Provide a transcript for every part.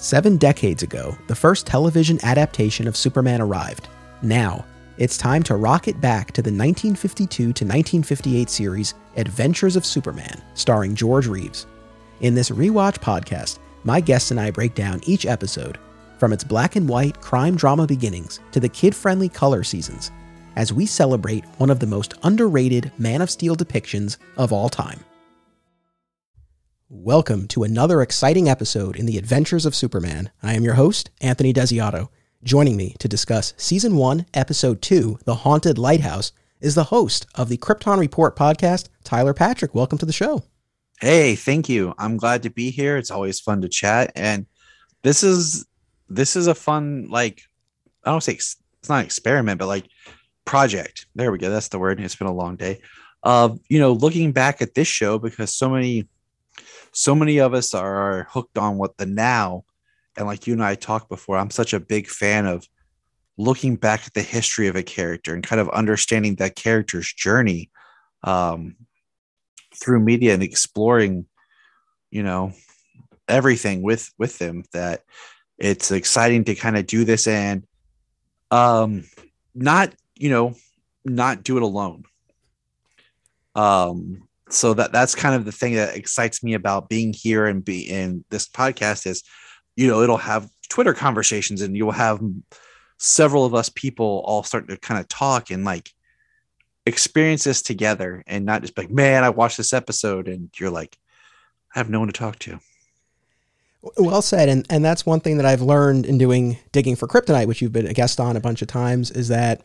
Seven decades ago, the first television adaptation of Superman arrived. Now, it's time to rocket back to the 1952 to 1958 series Adventures of Superman, starring George Reeves. In this rewatch podcast, my guests and I break down each episode, from its black and white crime drama beginnings to the kid friendly color seasons, as we celebrate one of the most underrated Man of Steel depictions of all time. Welcome to another exciting episode in the Adventures of Superman. I am your host, Anthony Desiato. Joining me to discuss Season 1, Episode 2, The Haunted Lighthouse, is the host of the Krypton Report podcast, Tyler Patrick. Welcome to the show. Hey, thank you. I'm glad to be here. It's always fun to chat. And this is this is a fun, like, I don't say it's not an experiment, but like project. There we go. That's the word. It's been a long day. Uh, you know, looking back at this show because so many so many of us are hooked on what the now and like you and i talked before i'm such a big fan of looking back at the history of a character and kind of understanding that character's journey um, through media and exploring you know everything with with them that it's exciting to kind of do this and um not you know not do it alone. Um so that that's kind of the thing that excites me about being here and be in this podcast is you know it'll have twitter conversations and you'll have several of us people all start to kind of talk and like experience this together and not just like man i watched this episode and you're like i have no one to talk to. Well said and and that's one thing that i've learned in doing digging for kryptonite which you've been a guest on a bunch of times is that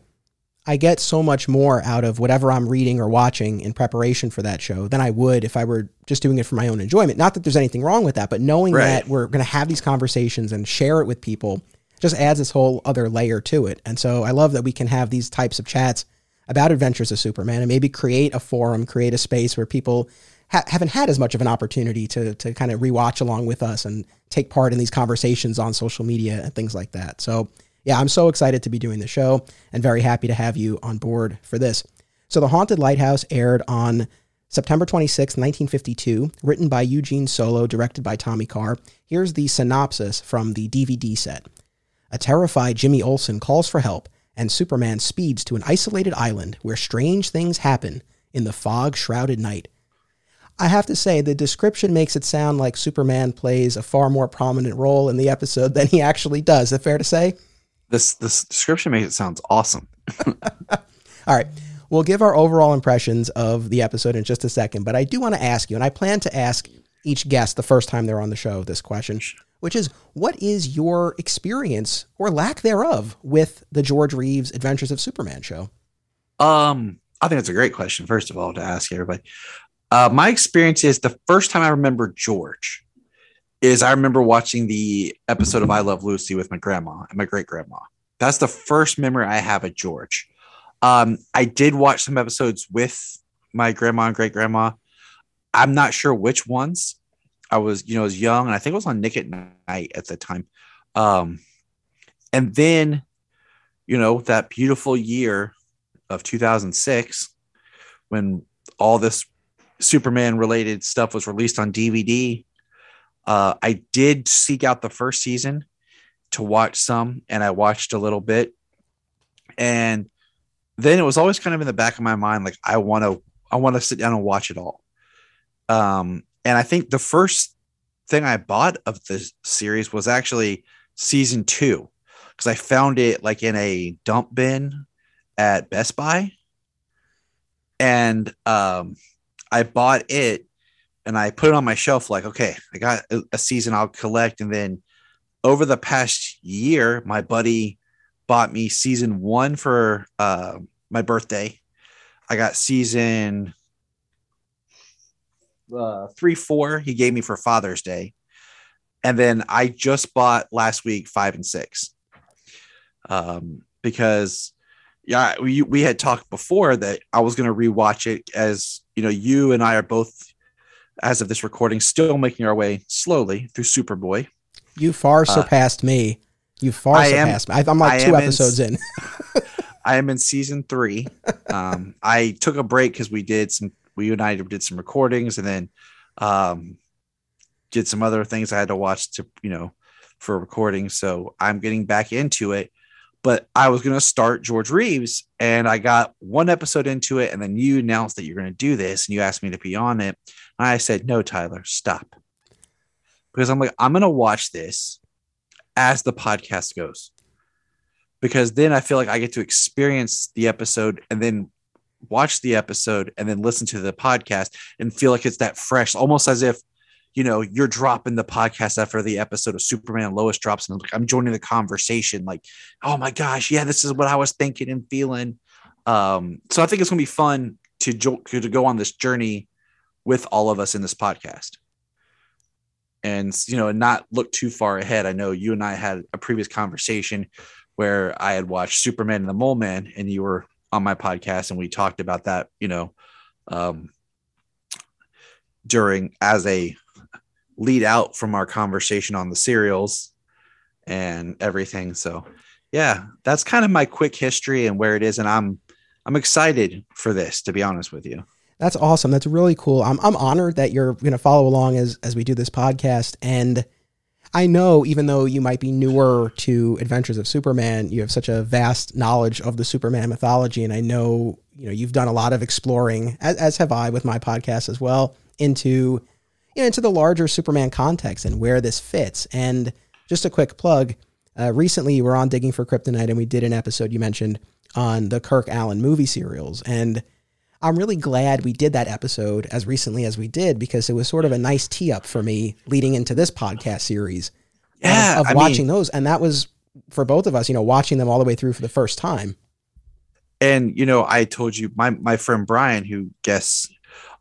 I get so much more out of whatever I'm reading or watching in preparation for that show than I would if I were just doing it for my own enjoyment. Not that there's anything wrong with that, but knowing right. that we're going to have these conversations and share it with people just adds this whole other layer to it. And so I love that we can have these types of chats about Adventures of Superman and maybe create a forum, create a space where people ha- haven't had as much of an opportunity to to kind of rewatch along with us and take part in these conversations on social media and things like that. So yeah, I'm so excited to be doing the show and very happy to have you on board for this. So, The Haunted Lighthouse aired on September 26, 1952, written by Eugene Solow, directed by Tommy Carr. Here's the synopsis from the DVD set. A terrified Jimmy Olsen calls for help, and Superman speeds to an isolated island where strange things happen in the fog shrouded night. I have to say, the description makes it sound like Superman plays a far more prominent role in the episode than he actually does. Is that fair to say? This this description makes it sounds awesome. All right. We'll give our overall impressions of the episode in just a second, but I do want to ask you, and I plan to ask each guest the first time they're on the show this question, which is what is your experience or lack thereof with the George Reeves Adventures of Superman show? Um, I think it's a great question, first of all, to ask everybody. Uh, my experience is the first time I remember George is I remember watching the episode of I Love Lucy with my grandma and my great grandma. That's the first memory I have of George. Um, I did watch some episodes with my grandma and great grandma. I'm not sure which ones. I was, you know, I was young, and I think it was on Nick at Nite at the time. Um, and then, you know, that beautiful year of 2006, when all this Superman related stuff was released on DVD, uh, I did seek out the first season to watch some, and I watched a little bit, and then it was always kind of in the back of my mind, like I want to, I want to sit down and watch it all. Um, and I think the first thing I bought of the series was actually season two, because I found it like in a dump bin at Best Buy, and um, I bought it and I put it on my shelf like, okay, I got a season I'll collect. And then over the past year, my buddy bought me season one for uh, my birthday. I got season uh, three, four, he gave me for Father's Day. And then I just bought last week five and six. Um, because yeah, we, we had talked before that I was going to rewatch it as you know, you and I are both as of this recording, still making our way slowly through Superboy. You far uh, surpassed uh, me. You far I surpassed am, me. I'm like I two episodes in. in. I am in season three. Um, I took a break because we did some. We and I did some recordings, and then um, did some other things I had to watch to you know for recording. So I'm getting back into it. But I was going to start George Reeves and I got one episode into it. And then you announced that you're going to do this and you asked me to be on it. I said, no, Tyler, stop. Because I'm like, I'm going to watch this as the podcast goes. Because then I feel like I get to experience the episode and then watch the episode and then listen to the podcast and feel like it's that fresh, almost as if you know you're dropping the podcast after the episode of Superman and Lois drops and I'm joining the conversation like oh my gosh yeah this is what I was thinking and feeling um so I think it's gonna be fun to jo- to go on this journey with all of us in this podcast and you know not look too far ahead I know you and I had a previous conversation where I had watched Superman and the Mole Man and you were on my podcast and we talked about that you know um during as a lead out from our conversation on the serials and everything. So, yeah, that's kind of my quick history and where it is, and I'm I'm excited for this. To be honest with you, that's awesome. That's really cool. I'm I'm honored that you're going to follow along as as we do this podcast, and I know even though you might be newer to Adventures of Superman, you have such a vast knowledge of the Superman mythology, and I know you know you've done a lot of exploring, as, as have I with my podcast as well, into you know, into the larger Superman context and where this fits. And just a quick plug uh, recently, we were on Digging for Kryptonite and we did an episode you mentioned on the Kirk Alyn movie serials. And I'm really glad we did that episode as recently as we did because it was sort of a nice tee up for me leading into this podcast series yeah, of, of watching mean, those. And that was for both of us, you know, watching them all the way through for the first time. And you know, I told you my my friend Brian, who guests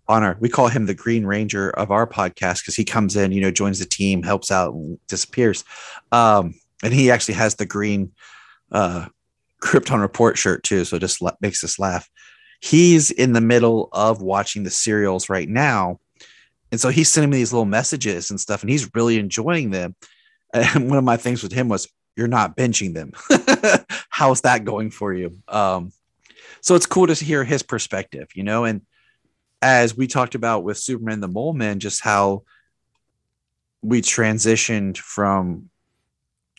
on our we call him the green ranger of our podcast because he comes in you know joins the team helps out and disappears um and he actually has the green uh krypton report shirt too so it just la- makes us laugh he's in the middle of watching the serials right now. And so he's sending me these little messages and stuff and he's really enjoying them. And one of my things with him was you're not benching them. How's that going for you? Um so it's cool to hear his perspective you know? And as we talked about with Superman the Mole Man, just how we transitioned from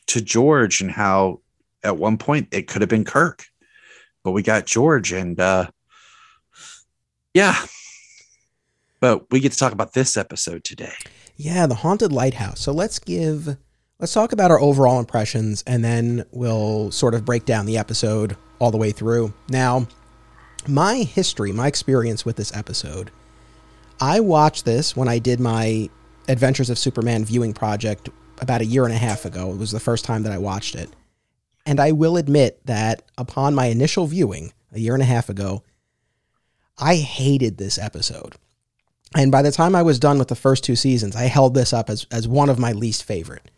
to George and how at one point it could have been Kirk, but we got George and uh yeah. But we get to talk about this episode today. Yeah, the haunted lighthouse. So let's give let's talk about our overall impressions and then we'll sort of break down the episode all the way through. Now, my history, my experience with this episode, I watched this when I did my Adventures of Superman viewing project about a year and a half ago. It was the first time that I watched it. And I will admit that upon my initial viewing a year and a half ago, I hated this episode. And by the time I was done with the first two seasons, I held this up as, as one of my least favorite.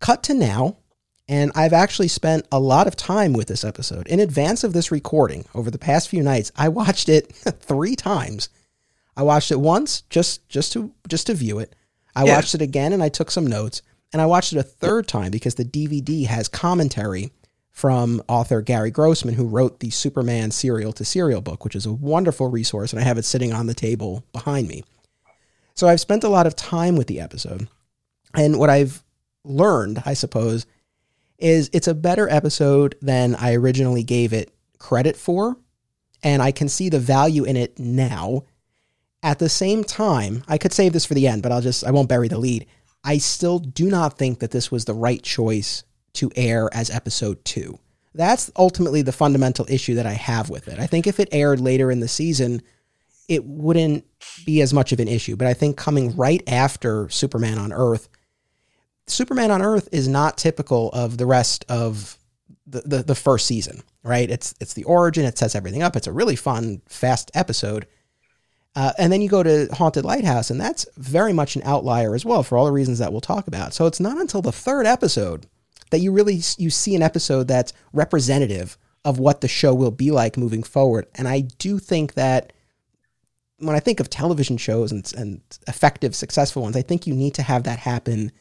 Cut to now, and I've actually spent a lot of time with this episode. In advance of this recording, over the past few nights, I watched it three times. I watched it once just just to just to view it. I yeah. watched it again and I took some notes. And I watched it a third time because the DVD has commentary from author Gary Grossman, who wrote the Superman serial to cereal book, which is a wonderful resource, and I have it sitting on the table behind me. So I've spent a lot of time with the episode. And what I've learned, I suppose, is it's a better episode than I originally gave it credit for. And I can see the value in it now. At the same time, I could save this for the end, but I'll just, I won't bury the lead. I still do not think that this was the right choice to air as episode two. That's ultimately the fundamental issue that I have with it. I think if it aired later in the season, it wouldn't be as much of an issue. But I think coming right after Superman on Earth, Superman on Earth is not typical of the rest of the, the, the first season, right? It's it's the origin. It sets everything up. It's a really fun, fast episode. Uh, and then you go to Haunted Lighthouse, and that's very much an outlier as well for all the reasons that we'll talk about. So it's not until the third episode that you really you see an episode that's representative of what the show will be like moving forward. And I do think that when I think of television shows and, and effective, successful ones, I think you need to have that happen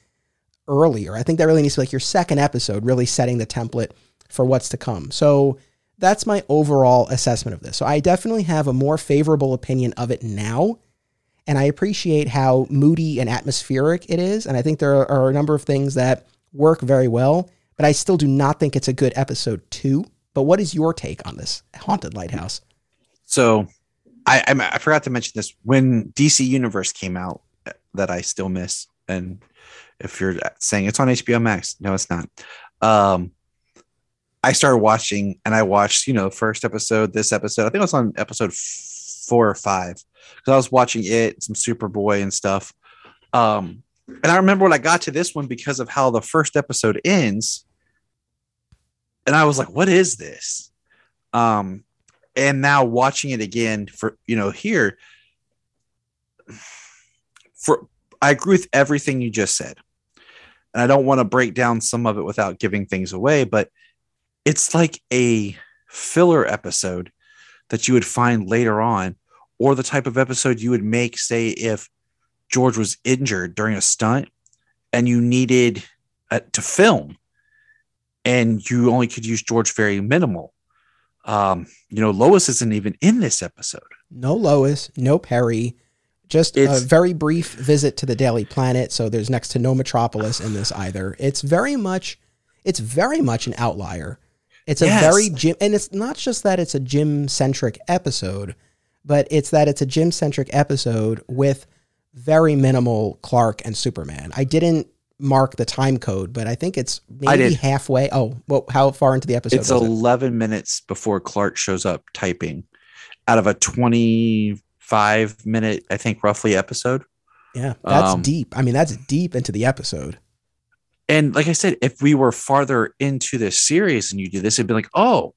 earlier. I think that really needs to be like your second episode, really setting the template for what's to come. So that's my overall assessment of this. So I definitely have a more favorable opinion of it now. And I appreciate how moody and atmospheric it is. And I think there are a number of things that work very well, but I still do not think it's a good episode two. But what is your take on this haunted lighthouse? So, I I, I forgot to mention this when DC Universe came out that I still miss, and if you're saying it's on HBO Max, no, it's not. Um, I started watching, and I watched you know first episode, this episode. I think it was on episode four or five because I was watching it, some Superboy and stuff. Um, and I remember when I got to this one because of how the first episode ends, and I was like, "What is this?" Um, and now watching it again for you know here, for I agree with everything you just said, and I don't want to break down some of it without giving things away, but it's like a filler episode that you would find later on, or the type of episode you would make, say, if George was injured during a stunt and you needed uh, to film and you only could use George very minimal. Um, you know, Lois isn't even in this episode. No Lois, no Perry, just It's- a very brief visit to the Daily Planet. So there's next to no Metropolis in this either. It's very much, it's very much an outlier. It's a Yes. very Jim, and it's not just that it's a Jim centric episode, but it's that it's a Jim centric episode with very minimal Clark and Superman. I didn't mark the time code, but I think it's maybe halfway. Oh, well, how far into the episode? It's was it? 11 minutes before Clark shows up typing out of a 25 minute, I think, roughly episode. Yeah, that's Um, deep. I mean, that's deep into the episode. And like I said, if we were farther into this series and you do this, it'd be like, oh,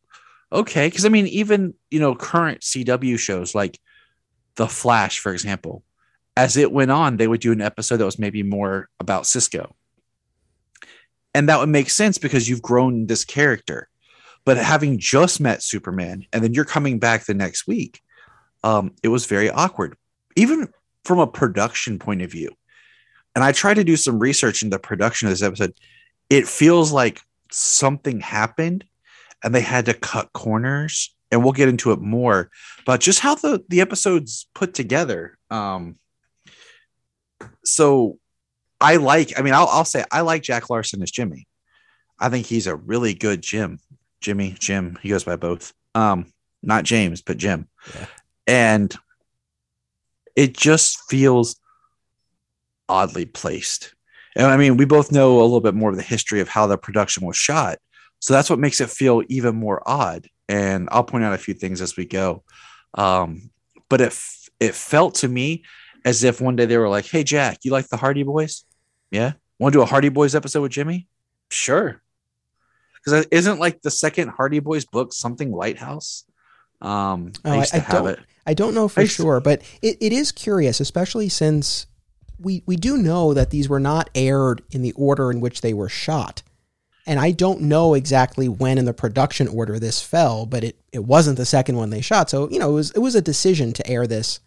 okay. Because I mean, even you know, current CW shows like The Flash, for example, as it went on, they would do an episode that was maybe more about Cisco. And that would make sense because you've grown this character. But having just met Superman and then you're coming back the next week, um, it was very awkward, even from a production point of view and I tried to do some research into the production of this episode. It feels like something happened and they had to cut corners. And we'll get into it more, but just how the, the episodes put together. Um, so I like, I mean, I'll, I'll say I like Jack Larson as Jimmy. I think he's a really good Jim. Jimmy, Jim, he goes by both. Um, not James, but Jim. Yeah. And it just feels oddly placed. And I mean, we both know a little bit more of the history of how the production was shot. So that's what makes it feel even more odd. And I'll point out a few things as we go. Um, but it, it felt to me as if one day they were like, Hey, Jack, you like the Hardy Boys? Yeah. Want to do a Hardy Boys episode with Jimmy? Sure. Because isn't like the second Hardy Boys book something Lighthouse? Um, Oh, I I- used to I have don't- it. I don't know for I s- sure, but it, it is curious, especially since we we do know that these were not aired in the order in which they were shot. And I don't know exactly when in the production order this fell, but it, it wasn't the second one they shot. So, you know, it was it was a decision to air this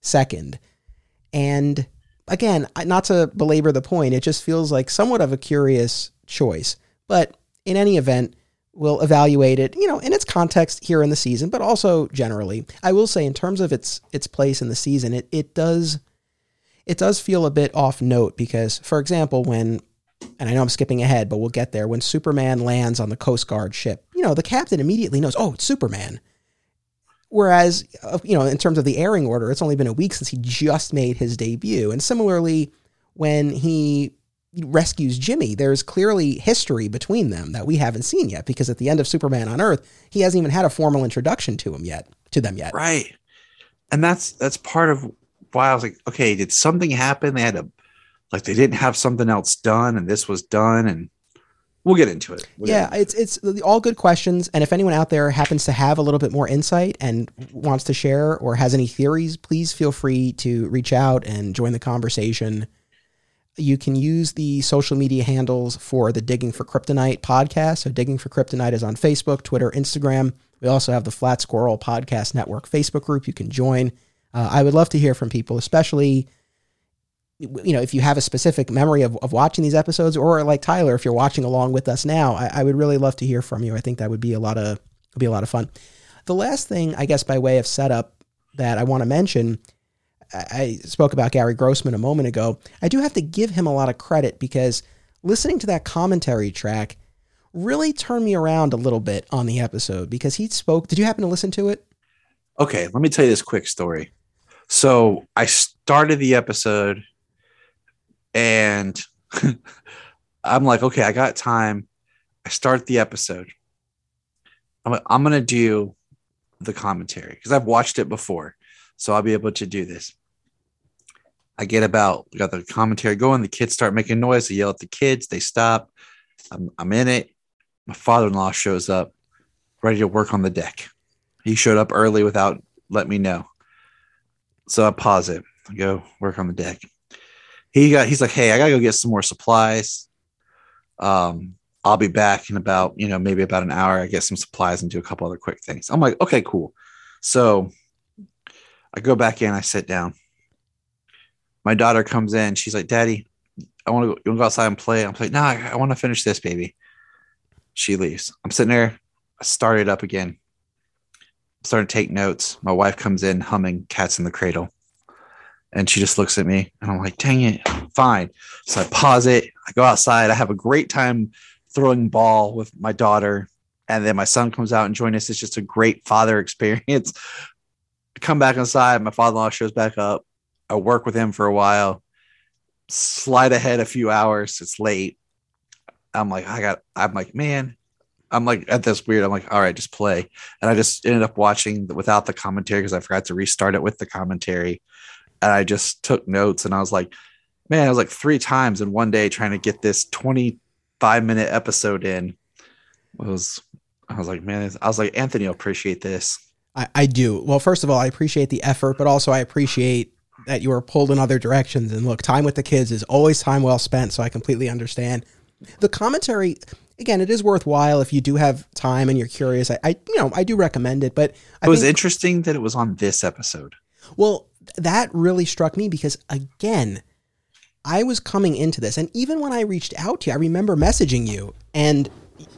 second. And again, not to belabor the point, it just feels like somewhat of a curious choice. But in any event, we'll evaluate it, you know, in its context here in the season, but also generally. I will say in terms of its its place in the season, it it does it does feel a bit off note because, for example, when and I know I'm skipping ahead, but we'll get there. When Superman lands on the Coast Guard ship, you know, the captain immediately knows, oh, it's Superman. Whereas, you know, in terms of the airing order, it's only been a week since he just made his debut. And similarly, when he rescues Jimmy, there's clearly history between them that we haven't seen yet because at the end of Superman on Earth, he hasn't even had a formal introduction to him yet, to them yet. Right. And that's that's part of why I was like, okay, did something happen? They had to like they didn't have something else done and this was done and we'll get into it. We'll Yeah, into it. it's it's all good questions, and if anyone out there happens to have a little bit more insight and wants to share or has any theories, please feel free to reach out and join the conversation. You can use the social media handles for the Digging for Kryptonite podcast. So, Digging for Kryptonite is on Facebook, Twitter, Instagram. We also have the Flat Squirrel Podcast Network Facebook group you can join. Uh, I would love to hear from people, especially you know, if you have a specific memory of, of watching these episodes, or like Tyler, if you're watching along with us now, I, I would really love to hear from you. I think that would be a lot of would be a lot of fun. The last thing, I guess, by way of setup that I want to mention, I, I spoke about Gary Grossman a moment ago. I do have to give him a lot of credit because listening to that commentary track really turned me around a little bit on the episode because he spoke. Did you happen to listen to it? Okay, let me tell you this quick story. So I started the episode and I'm like, okay, I got time. I start the episode. I'm, like, I'm going to do the commentary because I've watched it before. So I'll be able to do this. I get about, got the commentary going. The kids start making noise. I yell at the kids. They stop. I'm, I'm in it. My father in law shows up, ready to work on the deck. He showed up early without letting me know. So I pause it. I go work on the deck. He got, he's like, hey, I got to go get some more supplies. Um, I'll be back in about, you know, maybe about an hour. I get some supplies and do a couple other quick things. I'm like, okay, cool. So I go back in, I sit down. My daughter comes in. She's like, Daddy, I want to go, outside and play. I'm like, nah, I, I want to finish this, baby. She leaves. I'm sitting there. I start it up again. I'm starting to take notes. My wife comes in humming Cats in the Cradle. And she just looks at me and I'm like, dang it, fine. So I pause it. I go outside. I have a great time throwing ball with my daughter. And then my son comes out and joins us. It's just a great father experience. I come back inside. My father in law shows back up. I work with him for a while, slide ahead a few hours. It's late. I'm like, I got, I'm like, man, I'm like at this weird. I'm like, all right, just play. And I just ended up watching without the commentary because I forgot to restart it with the commentary. And I just took notes and I was like, man, I was like three times in one day trying to get this 25 minute episode in. It was, I was like, man, I was like, Anthony will appreciate this. I, I do. Well, first of all, I appreciate the effort, but also I appreciate that you are pulled in other directions. And look, time with the kids is always time well spent. So I completely understand. The commentary, again, it is worthwhile if you do have time and you're curious. I, I you know, I do recommend it. But I It was think- interesting that it was on this episode. Well, that really struck me because again, I was coming into this, and even when I reached out to you, I remember messaging you, and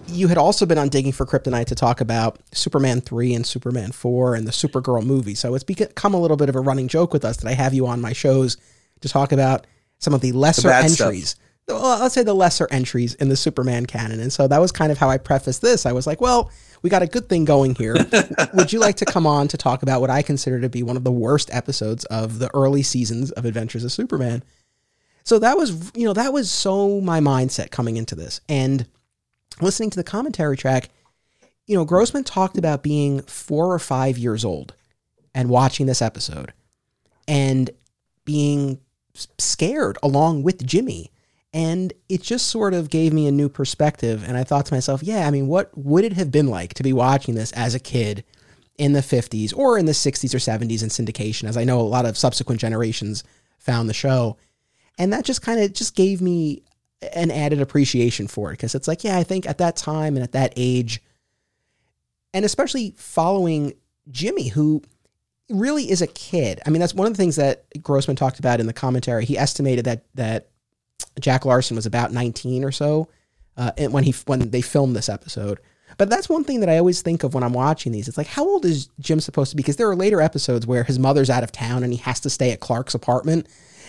you had also been on Digging for Kryptonite to talk about Superman 3 and Superman 4 and the Supergirl movie. So it's become a little bit of a running joke with us that I have you on my shows to talk about some of the lesser stuff. entries. Well, let's say the lesser entries in the Superman canon. And so that was kind of how I prefaced this. I was like, well, we got a good thing going here. Would you like to come on to talk about what I consider to be one of the worst episodes of the early seasons of Adventures of Superman? So that was, you know, that was so my mindset coming into this. And listening to the commentary track, you know, Grossman talked about being four or five years old and watching this episode and being scared along with Jimmy. And it just sort of gave me a new perspective. And I thought to myself, yeah, I mean, what would it have been like to be watching this as a kid in the 50s or in the 60s or 70s in syndication, as I know a lot of subsequent generations found the show. And that just kind of just gave me an added appreciation for it because it's like, yeah, I think at that time and at that age, and especially following Jimmy, who really is a kid. I mean, that's one of the things that Grossman talked about in the commentary. He estimated that that Jack Larson was about 19 or so uh, when he when they filmed this episode. But that's one thing that I always think of when I'm watching these. It's like, how old is Jim supposed to be? Because there are later episodes where his mother's out of town and he has to stay at Clark's apartment.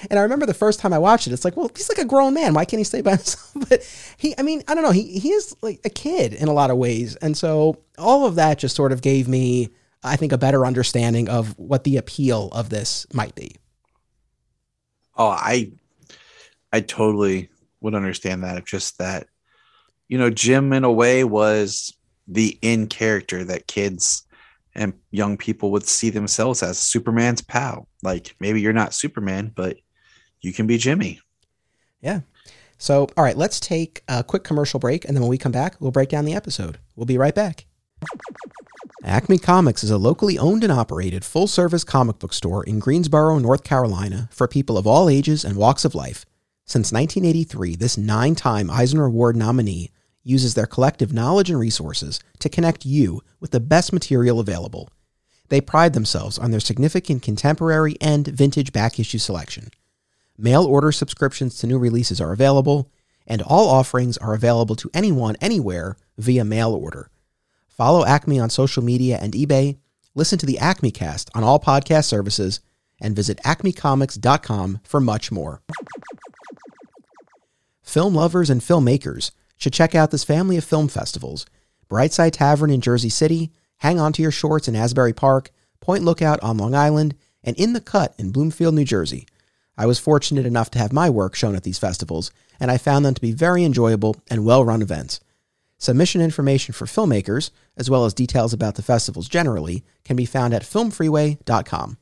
And I remember the first time I watched it, it's like, well, he's like a grown man. Why can't he stay by himself? But he, I mean, I don't know. He he is like a kid in a lot of ways, and so all of that just sort of gave me, I think, a better understanding of what the appeal of this might be. Oh, I I totally would understand that. If just that, you know, Jim in a way was the in character that kids and young people would see themselves as Superman's pal. Like maybe you're not Superman, but you can be Jimmy. Yeah. So, all right, let's take a quick commercial break, and then when we come back, we'll break down the episode. We'll be right back. Acme Comics is a locally owned and operated full service comic book store in Greensboro, North Carolina, for people of all ages and walks of life. Since 1983, this nine time Eisner Award nominee uses their collective knowledge and resources to connect you with the best material available. They pride themselves on their significant contemporary and vintage back issue selection. Mail order subscriptions to new releases are available, and all offerings are available to anyone, anywhere via mail order. Follow Acme on social media and eBay, listen to the Acme cast on all podcast services, and visit acmecomics.com for much more. Film lovers and filmmakers should check out this family of film festivals Brightside Tavern in Jersey City, Hang On to Your Shorts in Asbury Park, Point Lookout on Long Island, and In the Cut in Bloomfield, New Jersey. I was fortunate enough to have my work shown at these festivals, and I found them to be very enjoyable and well run events. Submission information for filmmakers, as well as details about the festivals generally, can be found at filmfreeway.com.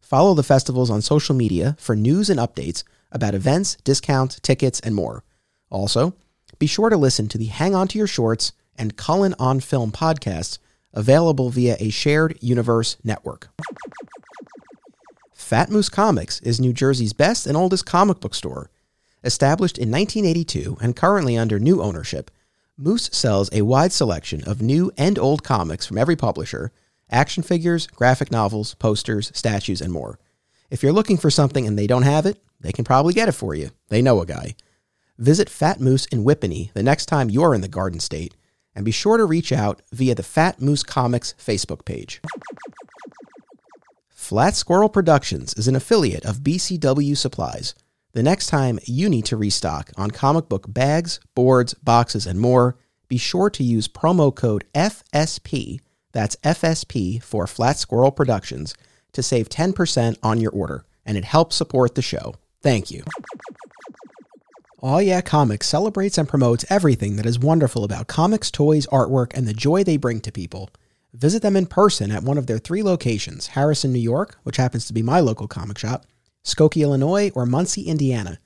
Follow the festivals on social media for news and updates about events, discounts, tickets, and more. Also, be sure to listen to the Hang On to Your Shorts and Cullen on Film podcasts available via a shared universe network. Fat Moose Comics is New Jersey's best and oldest comic book store. Established in 1982 and currently under new ownership, Moose sells a wide selection of new and old comics from every publisher, action figures, graphic novels, posters, statues, and more. If you're looking for something and they don't have it, they can probably get it for you. They know a guy. Visit Fat Moose in Whippany the next time you're in the Garden State, and be sure to reach out via the Fat Moose Comics Facebook page. Flat Squirrel Productions is an affiliate of BCW Supplies. The next time you need to restock on comic book bags, boards, boxes, and more, be sure to use promo code FSP, that's FSP for Flat Squirrel Productions, to save 10% on your order, and it helps support the show. Thank you. Aw Yeah Comics celebrates and promotes everything that is wonderful about comics, toys, artwork, and the joy they bring to people. Visit them in person at one of their three locations Harrison, New York, which happens to be my local comic shop, Skokie, Illinois, or Muncie, Indiana.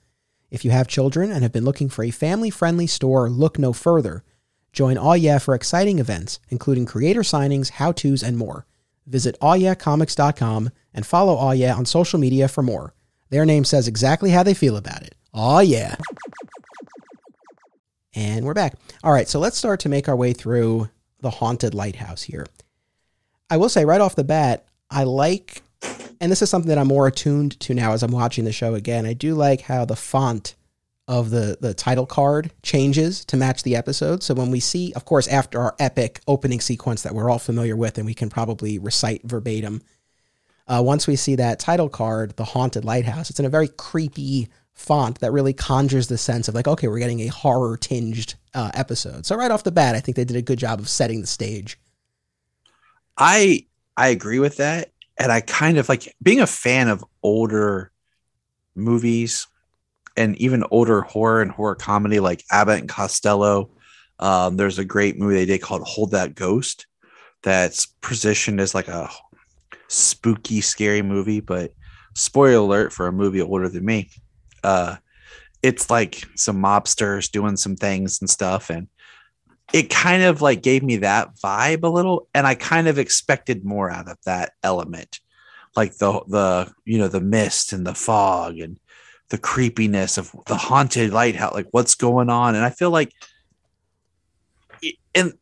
If you have children and have been looking for a family friendly store, look no further. Join Aw Yeah for exciting events, including creator signings, how to's, and more. Visit oh, awyeahcomics.com and follow Aw Yeah on social media for more. Their name says exactly how they feel about it. Aw Yeah. And we're back. All right, so let's start to make our way through the haunted lighthouse here. I will say right off the bat, I like, and this is something that I'm more attuned to now as I'm watching the show again. I do like how the font of the the title card changes to match the episode. So when we see, of course, after our epic opening sequence that we're all familiar with and we can probably recite verbatim, uh, once we see that title card, the haunted lighthouse, it's in a very creepy font that really conjures the sense of like, okay, we're getting a horror tinged uh, episode. So right off the bat, I think they did a good job of setting the stage. I I agree with that, and I kind of like being a fan of older movies and even older horror and horror comedy like Abbott and Costello. Um, there's a great movie they did called Hold That Ghost that's positioned as like a spooky, scary movie. But spoiler alert for a movie older than me, uh, it's like some mobsters doing some things and stuff. And it kind of like gave me that vibe a little. And I kind of expected more out of that element. Like the the you know the mist and the fog and the creepiness of the haunted lighthouse, like what's going on. And I feel like and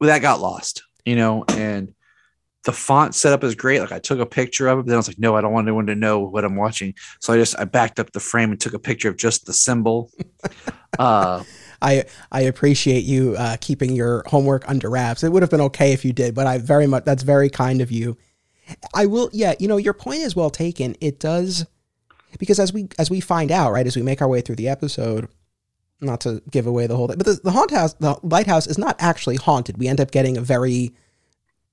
that got lost, you know, and the font setup is great. Like I took a picture of it, but then I was like, no, I don't want anyone to know what I'm watching. So I just I backed up the frame and took a picture of just the symbol. uh, I I appreciate you uh, keeping your homework under wraps. It would have been okay if you did, but I very much that's very kind of you. I will, yeah. You know, your point is well taken. It does because as we as we find out, right, as we make our way through the episode, not to give away the whole thing, but the, the haunt house, the lighthouse is not actually haunted. We end up getting a very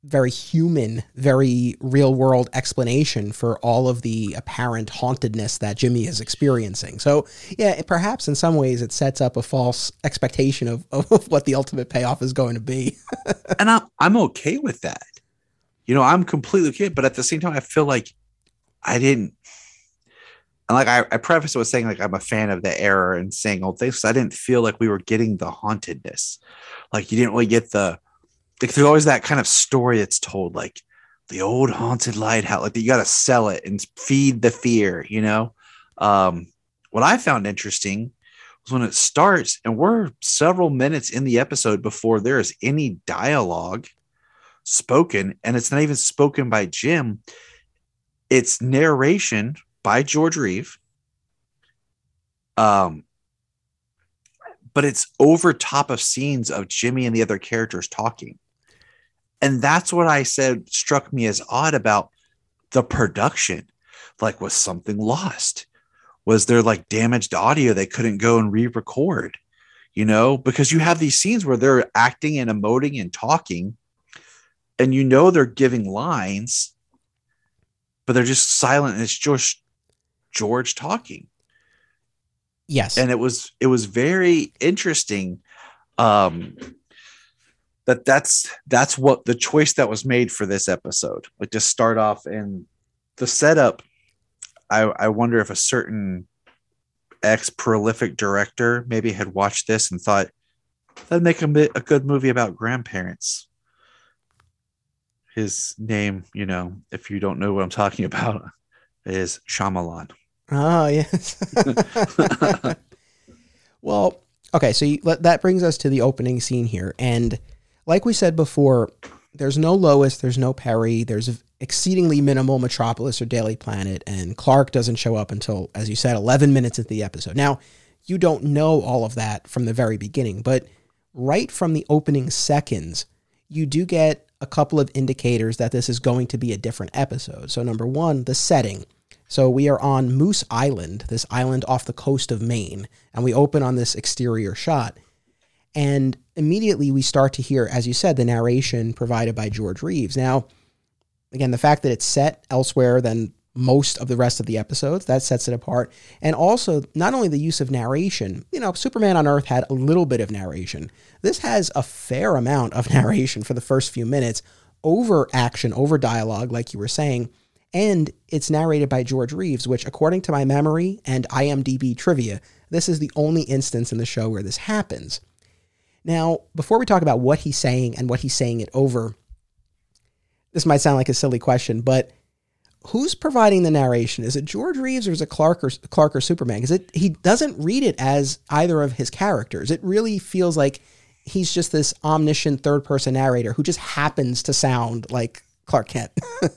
very human, very real world explanation for all of the apparent hauntedness that Jimmy is experiencing. So, yeah, perhaps in some ways it sets up a false expectation of, of what the ultimate payoff is going to be. and I'm, I'm okay with that. You know, I'm completely okay, but at the same time, I feel like I didn't. And like I, I preface it with saying like I'm a fan of the error and saying old things. I didn't feel like we were getting the hauntedness. Like you didn't really get the like there's always that kind of story that's told like the old haunted lighthouse like you got to sell it and feed the fear you know? Um what i found interesting was when it starts and we're several minutes in the episode before there is any dialogue spoken and it's not even spoken by jim. It's narration by george reeve. Um but it's over top of scenes of jimmy and the other characters talking and that's what I said struck me as odd about the production. Like, was something lost? was there like damaged audio they couldn't go and re-record you know because you have these scenes where they're acting and emoting and talking and you know they're giving lines but they're just silent and it's just george talking Yes. and it was it was very interesting um that that's that's what the choice that was made for this episode like to start off and the setup i i wonder if a certain ex prolific director maybe had watched this and thought that'd make a, a good movie about grandparents his name you know if you don't know what i'm talking about is Shyamalan. Oh, yes. well, okay, so you, that brings us to the opening scene here. And like we said before, there's no Lois, there's no Perry, there's exceedingly minimal Metropolis or Daily Planet, and Clark doesn't show up until, as you said, 11 minutes into the episode. Now, you don't know all of that from the very beginning, but right from the opening seconds, you do get a couple of indicators that this is going to be a different episode. So, number one, the setting. So, we are on Moose Island, this island off the coast of Maine, and we open on this exterior shot. And immediately we start to hear, as you said, the narration provided by George Reeves. Now, again, the fact that it's set elsewhere than most of the rest of the episodes, that sets it apart. And also, not only the use of narration, you know, Superman on Earth had a little bit of narration. This has a fair amount of narration for the first few minutes, over action, over dialogue, like you were saying. And it's narrated by George Reeves, which, according to my memory and IMDb trivia, this is the only instance in the show where this happens. Now, before we talk about what he's saying and what he's saying it over, this might sound like a silly question, but who's providing the narration? Is it George Reeves or is it Clark or Clark or Superman? Because it he doesn't read it as either of his characters. It really feels like he's just this omniscient third person narrator who just happens to sound like Clark Kent.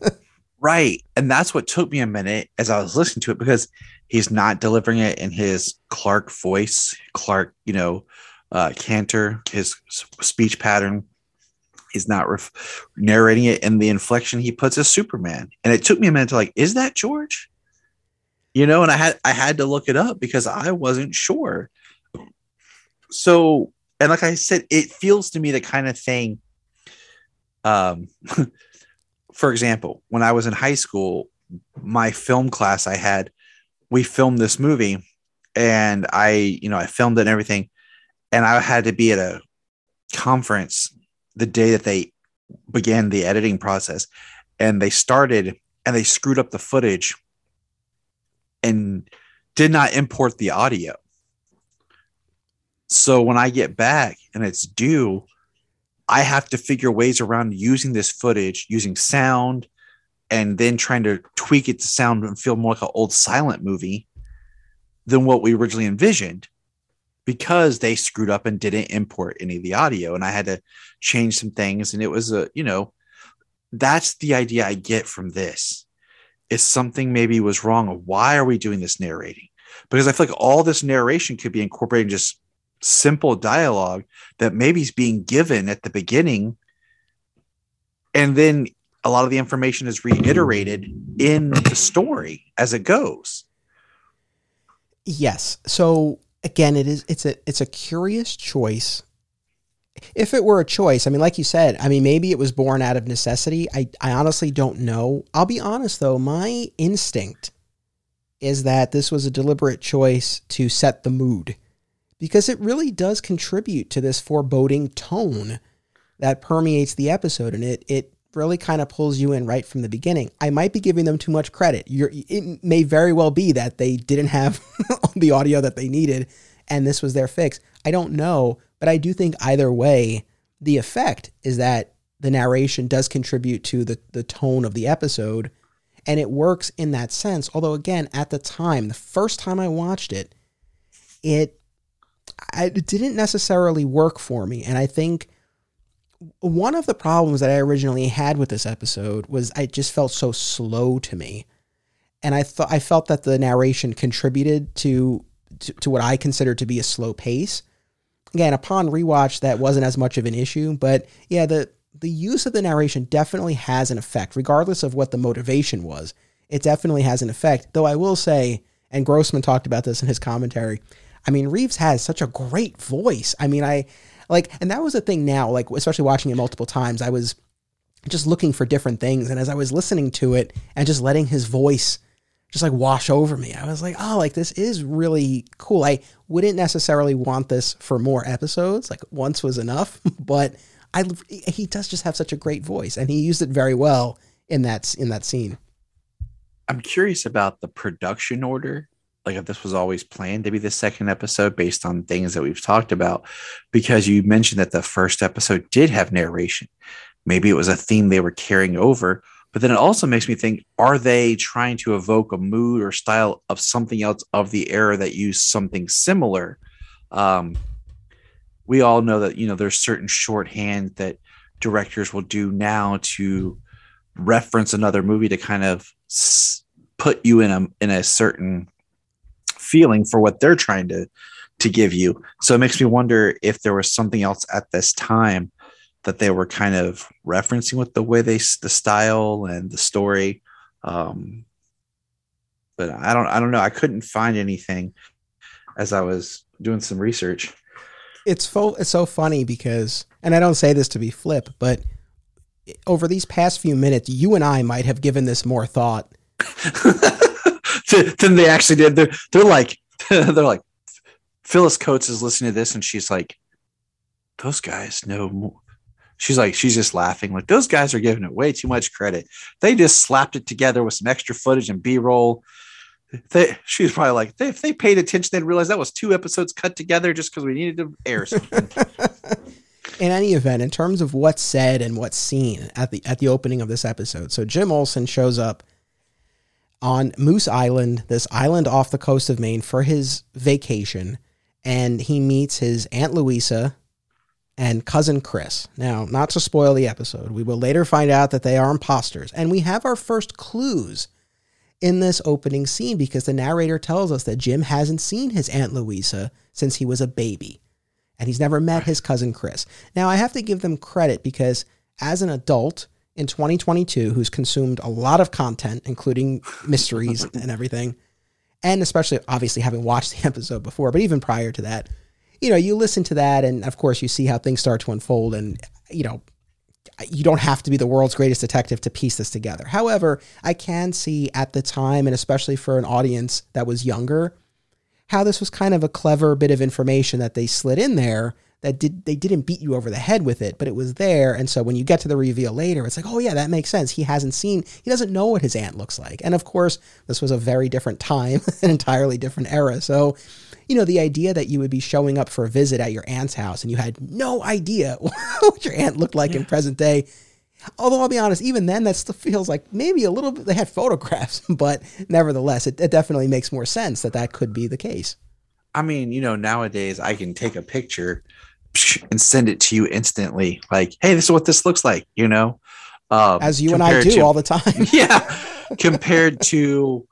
Right. And that's what took me a minute as I was listening to it because he's not delivering it in his Clark voice, Clark, you know, uh, Cantor, his speech pattern. He's not ref- narrating it and the inflection he puts as Superman. And it took me a minute to like, is that George? You know, and I had I had to look it up because I wasn't sure. So, and like I said, it feels to me the kind of thing um for example, when I was in high school, my film class I had, we filmed this movie and I, you know, I filmed it and everything. And I had to be at a conference the day that they began the editing process. And they started and they screwed up the footage and did not import the audio. So when I get back and it's due, I have to figure ways around using this footage, using sound, and then trying to tweak it to sound and feel more like an old silent movie than what we originally envisioned because they screwed up and didn't import any of the audio. And I had to change some things. And it was a, you know, that's the idea I get from this. Is something maybe was wrong? Why are we doing this narrating? Because I feel like all this narration could be incorporated in just simple dialogue that maybe is being given at the beginning and then a lot of the information is reiterated in the story as it goes Yes. So again, it is it's a it's a curious choice. If it were a choice, I mean, like you said, I mean, maybe it was born out of necessity. I, I honestly don't know. I'll be honest though, my instinct is that this was a deliberate choice to set the mood because it really does contribute to this foreboding tone that permeates the episode and it it really kind of pulls you in right from the beginning. I might be giving them too much credit. You're, it may very well be that they didn't have the audio that they needed and this was their fix. I don't know, but I do think either way, the effect is that the narration does contribute to the, the tone of the episode and it works in that sense. Although, again, at the time, the first time I watched it, it, I, it didn't necessarily work for me. And I think one of the problems that I originally had with this episode was I just felt so slow to me, and I thought I felt that the narration contributed to, to to what I considered to be a slow pace. Again, upon rewatch, that wasn't as much of an issue, but yeah, the the use of the narration definitely has an effect, regardless of what the motivation was. It definitely has an effect. Though I will say, and Grossman talked about this in his commentary. I mean, Reeves has such a great voice. I mean, I like, and that was a thing now, like, especially watching it multiple times, I was just looking for different things. And as I was listening to it and just letting his voice just like wash over me, I was like, oh, like this is really cool. I wouldn't necessarily want this for more episodes. Like once was enough, but I, he does just have such a great voice and he used it very well in that, in that scene. I'm curious about the production order. Like if this was always planned to be the second episode based on things that we've talked about, because you mentioned that the first episode did have narration. Maybe it was a theme they were carrying over, but then it also makes me think: Are they trying to evoke a mood or style of something else of the era that used something similar? Um, we all know that you know there's certain shorthand that directors will do now to reference another movie to kind of put you in a in a certain feeling for what they're trying to to give you. So it makes me wonder if there was something else at this time that they were kind of referencing with the way they the style and the story. Um, but I don't I don't know. I couldn't find anything as I was doing some research. It's fo- it's so funny because and I don't say this to be flip, but over these past few minutes, you and I might have given this more thought than they actually did. They're they're like they're like Phyllis Coates is listening to this and she's like, those guys know more. She's like, she's just laughing. Like those guys are giving it way too much credit. They just slapped it together with some extra footage and B roll. They, she's probably like, they, if they paid attention, they'd realize that was two episodes cut together just because we needed to air something. in any event, in terms of what's said and what's seen at the at the opening of this episode, so Jim Olsen shows up on Moose Island, this island off the coast of Maine, for his vacation, and he meets his aunt Louisa and cousin Chris. Now, not to spoil the episode, we will later find out that they are imposters, and we have our first clues in this opening scene because the narrator tells us that Jim hasn't seen his aunt Louisa since he was a baby and he's never met his cousin Chris. Now, I have to give them credit because as an adult in 2022 who's consumed a lot of content, including mysteries and everything, and especially obviously having watched the episode before, but even prior to that, you know, you listen to that and of course you see how things start to unfold and, you know, you don't have to be the world's greatest detective to piece this together. However, I can see at the time, and especially for an audience that was younger, how this was kind of a clever bit of information that they slid in there that did they didn't beat you over the head with it, but it was there. And so when you get to the reveal later, it's like, oh yeah, that makes sense. He hasn't seen, he doesn't know what his aunt looks like. And of course, this was a very different time, an entirely different era. So, you know, the idea that you would be showing up for a visit at your aunt's house and you had no idea what your aunt looked like yeah. in present day Although I'll be honest, even then that still feels like maybe a little bit. They had photographs, but nevertheless, it, it definitely makes more sense that that could be the case. I mean, you know, nowadays I can take a picture and send it to you instantly. Like, hey, this is what this looks like. You know, um, as you and I do to, all the time. yeah, compared to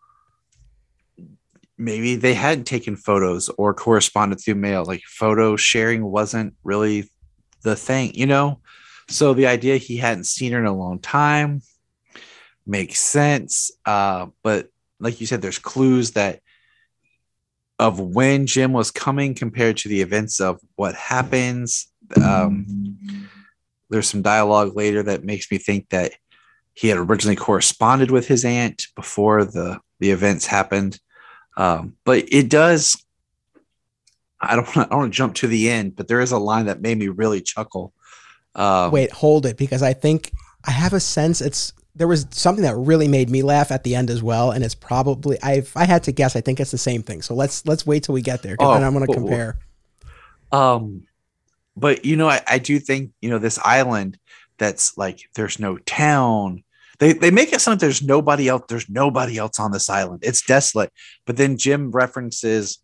maybe they hadn't taken photos or corresponded through mail. Like photo sharing wasn't really the thing. You know, so the idea he hadn't seen her in a long time makes sense. Uh, but like you said, there's clues that of when Jim was coming compared to the events of what happens. Um, there's some dialogue later that makes me think that he had originally corresponded with his aunt before the the events happened. Um, but it does. I don't. To jump to the end, but there is a line that made me really chuckle um, Wait, hold it because I think I have a sense it's there was something that really made me laugh at the end as well, and it's probably I if I had to guess, I think it's the same thing. So let's let's wait till we get there, oh, then I'm going to compare. Um, but you know, I, I do think you know this island that's like there's no town. They they make it sound like there's nobody else. There's nobody else on this island. It's desolate. But then Jim references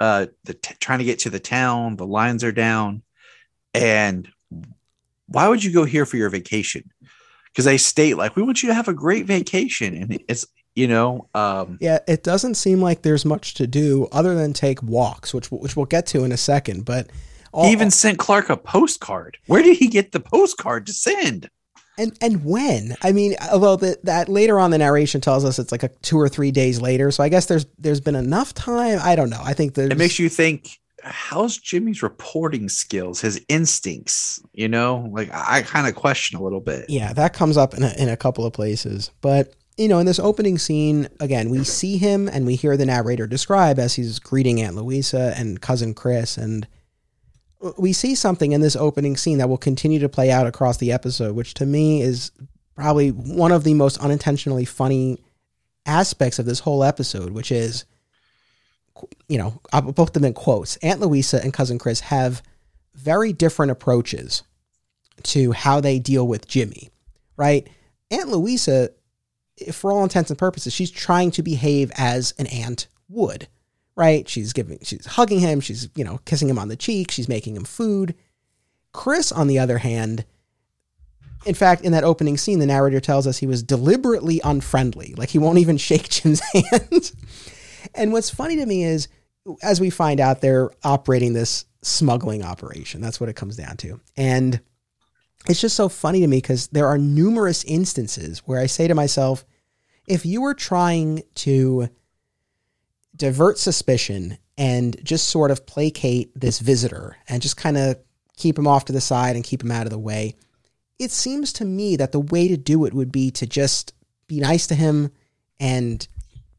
uh the t- trying to get to the town. The lines are down, and why would you go here for your vacation? Because they state like we want you to have a great vacation, and it's you know um, yeah it doesn't seem like there's much to do other than take walks which which we'll get to in a second but all, he even sent clark a postcard where did he get the postcard to send And and when? I mean, although the, that later on the narration tells us it's like a two or three days later, so I guess there's there's been enough time. I don't know. I think there's It makes you think how's Jimmy's reporting skills, his instincts, you know? Like I kind of question a little bit. yeah, that comes up in a, in a couple of places. But you know, in this opening scene, again, we see him and we hear the narrator describe as he's greeting Aunt Louisa and cousin Chris, and we see something in this opening scene that will continue to play out across the episode, which to me is probably one of the most unintentionally funny aspects of this whole episode, which is, you know, I'll put them in quotes. Aunt Louisa and cousin Chris have very different approaches to how they deal with Jimmy, right? Aunt Louisa, eh, for all intents and purposes, she's trying to behave as an aunt would, right? She's giving, she's hugging him, she's, you know, kissing him on the cheek, she's making him food. Chris, on the other hand, in fact, in that opening scene, the narrator tells us he was deliberately unfriendly. Like he won't even shake Jim's hand. And what's funny to me is, as we find out, they're operating this smuggling operation. That's what it comes down to. And it's just so funny to me because there are numerous instances where I say to myself, if you were trying to divert suspicion and just sort of placate this visitor and just kind of keep him off to the side and keep him out of the way, it seems to me that the way to do it would be to just be nice to him and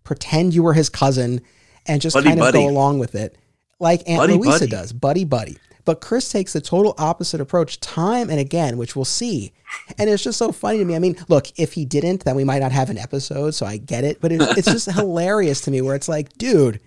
pretend you were his cousin and just Buddy, kind of buddy. go along with it like Aunt Buddy, Louisa does, buddy buddy. But Chris takes the total opposite approach time and again, which we'll see. And it's just so funny to me. I mean, look, if he didn't, then we might not have an episode, so I get it. But it, it's just hilarious to me where it's like, dude,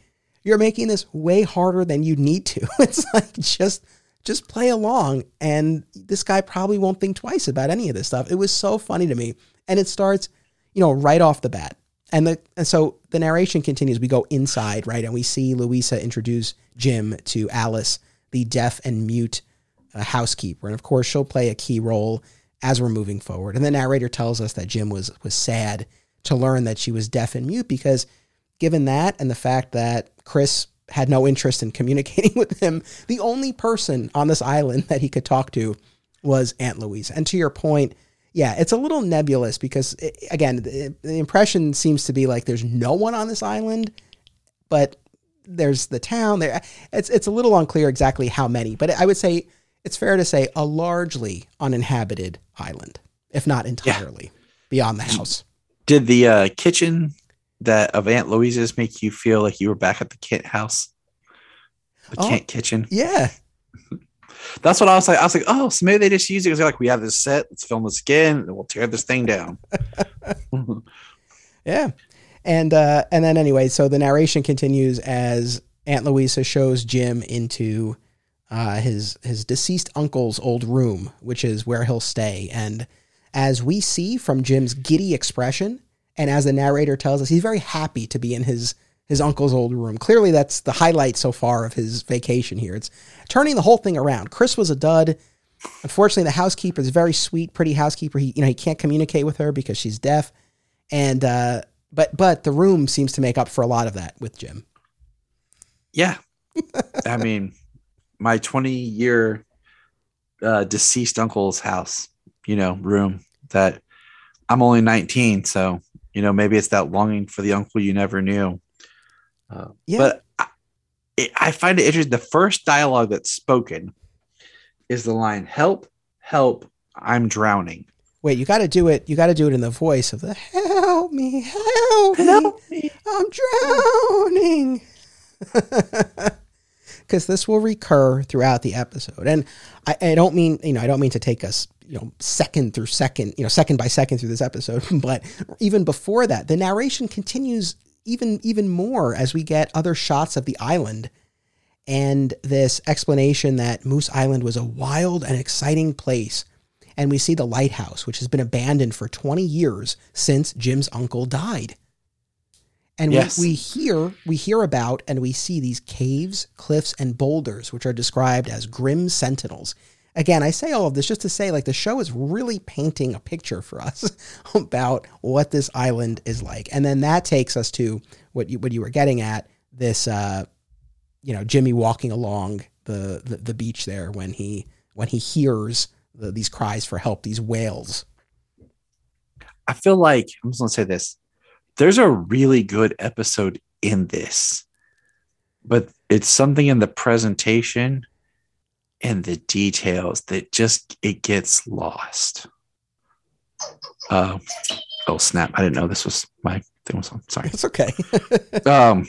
you're making this way harder than you need to. It's like just just play along and this guy probably won't think twice about any of this stuff. It was so funny to me. And it starts, you know, right off the bat. And the and so the narration continues. We go inside, right? And we see Louisa introduce Jim to Alice, the deaf and mute uh, housekeeper. And of course, she'll play a key role as we're moving forward. And the narrator tells us that Jim was was sad to learn that she was deaf and mute because given that and the fact that Chris had no interest in communicating with him, the only person on this island that he could talk to was Aunt Louise. And to your point, yeah, it's a little nebulous because eh, again, the, the impression seems to be like there's no one on this island, but there's the town there. It's it's a little unclear exactly how many, but I would say it's fair to say a largely uninhabited island, if not entirely beyond the house. Did the uh, kitchen that of Aunt Louisa's make you feel like you were back at the Kent house? The Oh. Kent kitchen. Yeah, That's what I was like. I was like, oh, so maybe they just use it because they're like, we have this set, let's film this again, and we'll tear this thing down. Yeah. And uh and then anyway, so the narration continues as Aunt Louisa shows Jim into uh his his deceased uncle's old room, which is where he'll stay. And as we see from Jim's giddy expression, and as the narrator tells us, he's very happy to be in his his uncle's old room. Clearly that's the highlight so far of his vacation here. It's turning the whole thing around. Chris was a dud. Unfortunately, the housekeeper is a very sweet, pretty housekeeper. He, you know, he can't communicate with her because she's deaf and uh, but but the room seems to make up for a lot of that with Jim. yeah. I mean, my 20 year uh, deceased uncle's house, you know, room that I'm only 19. So, you know, maybe it's that longing for the uncle you never knew. Uh, Yeah. But I, I find it interesting. The first dialogue that's spoken is the line, help, help, I'm drowning. Wait, you got to do it. You got to do it in the voice of the "Help me, help me, me. I'm drowning." Because this will recur throughout the episode, and I, I don't mean you know I don't mean to take us you know second through second you know second by second through this episode, but even before that, the narration continues even even more as we get other shots of the island and this explanation that Moose Island was a wild and exciting place. And we see the lighthouse, which has been abandoned for 20 years since Jim's uncle died. And Yes. we, we hear we hear about and we see these caves, cliffs, and boulders, which are described as grim sentinels. Again, I say all of this just to say, like, the show is really painting a picture for us about what this island is like, and then that takes us to what you what you were getting at this uh, you know Jimmy walking along the, the the beach there when he when he hears the, these cries for help, these wails. I feel like I'm just gonna say this. There's a really good episode in this, but it's something in the presentation and the details that just it gets lost. Uh, oh snap! I didn't know this was my thing was on. Sorry. It's okay. Um,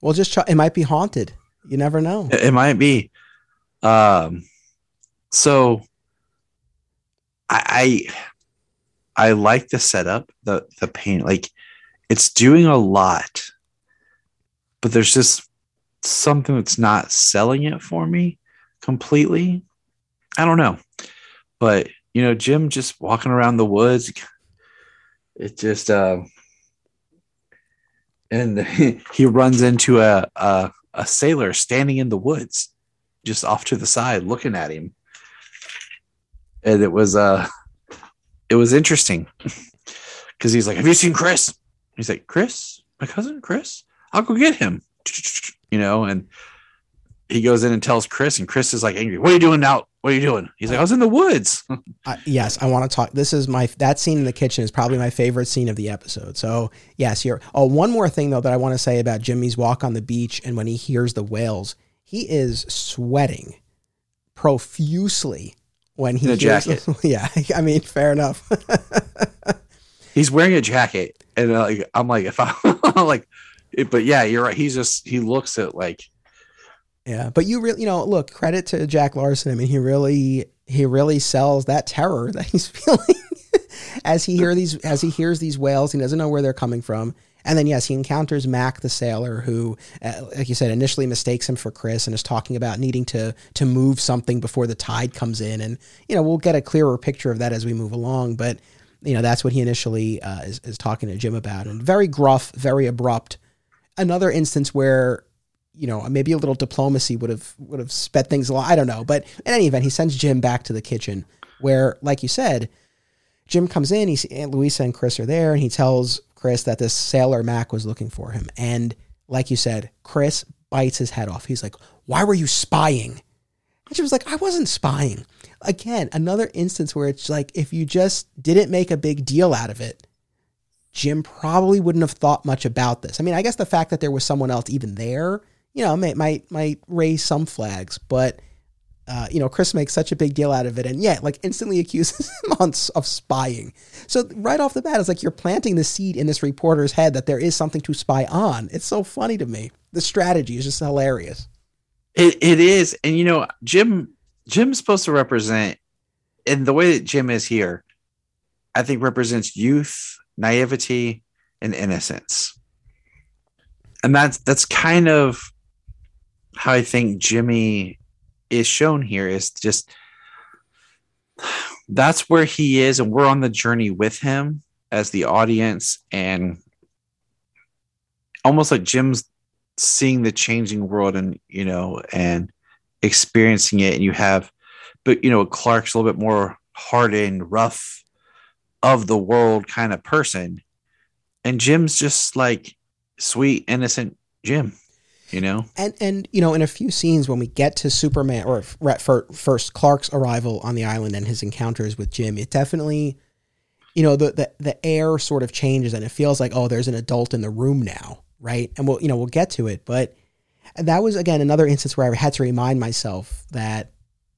we'll just try. It might be haunted. You never know. it, it might be. Um, so I, I I like the setup, the the paint, like it's doing a lot, but there's just something that's not selling it for me completely. I don't know, but you know, Jim just walking around the woods, it just uh, and he runs into a, a a sailor standing in the woods, just off to the side, looking at him, and it was uh, it was interesting because he's like, "Have you seen Chris?" He's like, "Chris, my cousin Chris, I'll go get him," you know, and he goes in and tells Chris, and Chris is like angry. What are you doing now? What are you doing? He's like, I was in the woods. Uh, yes, I want to talk. This is my that scene in the kitchen is probably my favorite scene of the episode. So yes, you're. Oh, one more thing though that I want to say about Jimmy's walk on the beach and when he hears the wails, he is sweating profusely when he In a hears. jacket. yeah, I mean, fair enough. He's wearing a jacket, and uh, like, I'm like, if I like, it- but yeah, you're right. He's just he looks at like Yeah, but you really, you know, look, credit to Jack Larson. I mean, he really, he really sells that terror that he's feeling as he hear these, as he hears these wails. He doesn't know where they're coming from, and then yes, he encounters Mac the sailor, who, uh, like you said, initially mistakes him for Chris and is talking about needing to to move something before the tide comes in, and you know, we'll get a clearer picture of that as we move along, but. You know that's what he initially uh, is, is talking to Jim about, and very gruff, very abrupt. Another instance where you know, maybe a little diplomacy would have would have sped things along. I don't know, but in any event, he sends Jim back to the kitchen where, like you said, Jim comes in. He's Aunt Louisa and Chris are there, and he tells Chris that this sailor Mac was looking for him. And like you said, Chris bites his head off. He's like, "Why were you spying?" And she was like, "I wasn't spying." Again, another instance where it's like if you just didn't make a big deal out of it, Jim probably wouldn't have thought much about this. I mean, I guess the fact that there was someone else even there, you know, might might might raise some flags, but uh, you know, Chris makes such a big deal out of it, and yet, like, instantly accuses him of spying. So right off the bat, it's like you're planting the seed in this reporter's head that there is something to spy on. It's so funny to me. The strategy is just hilarious. It it is, and you know, Jim Jim's supposed to represent, and the way that Jim is here, I think represents youth, naivety, and innocence, and that's that's kind of how I think Jimmy is shown here. Is just that's where he is, and we're on the journey with him as the audience, and almost like Jim's seeing the changing world and you know and experiencing it and you have but you know clark's a little bit more hardened rough of the world kind of person and jim's just like sweet innocent jim you know And and you know, in a few scenes when we get to Superman or first Clark's arrival on the island and his encounters with Jim, it definitely, you know, the the the air sort of changes and it feels like oh, there's an adult in the room now, right? And we'll you know we'll get to it, but that was again another instance where I had to remind myself that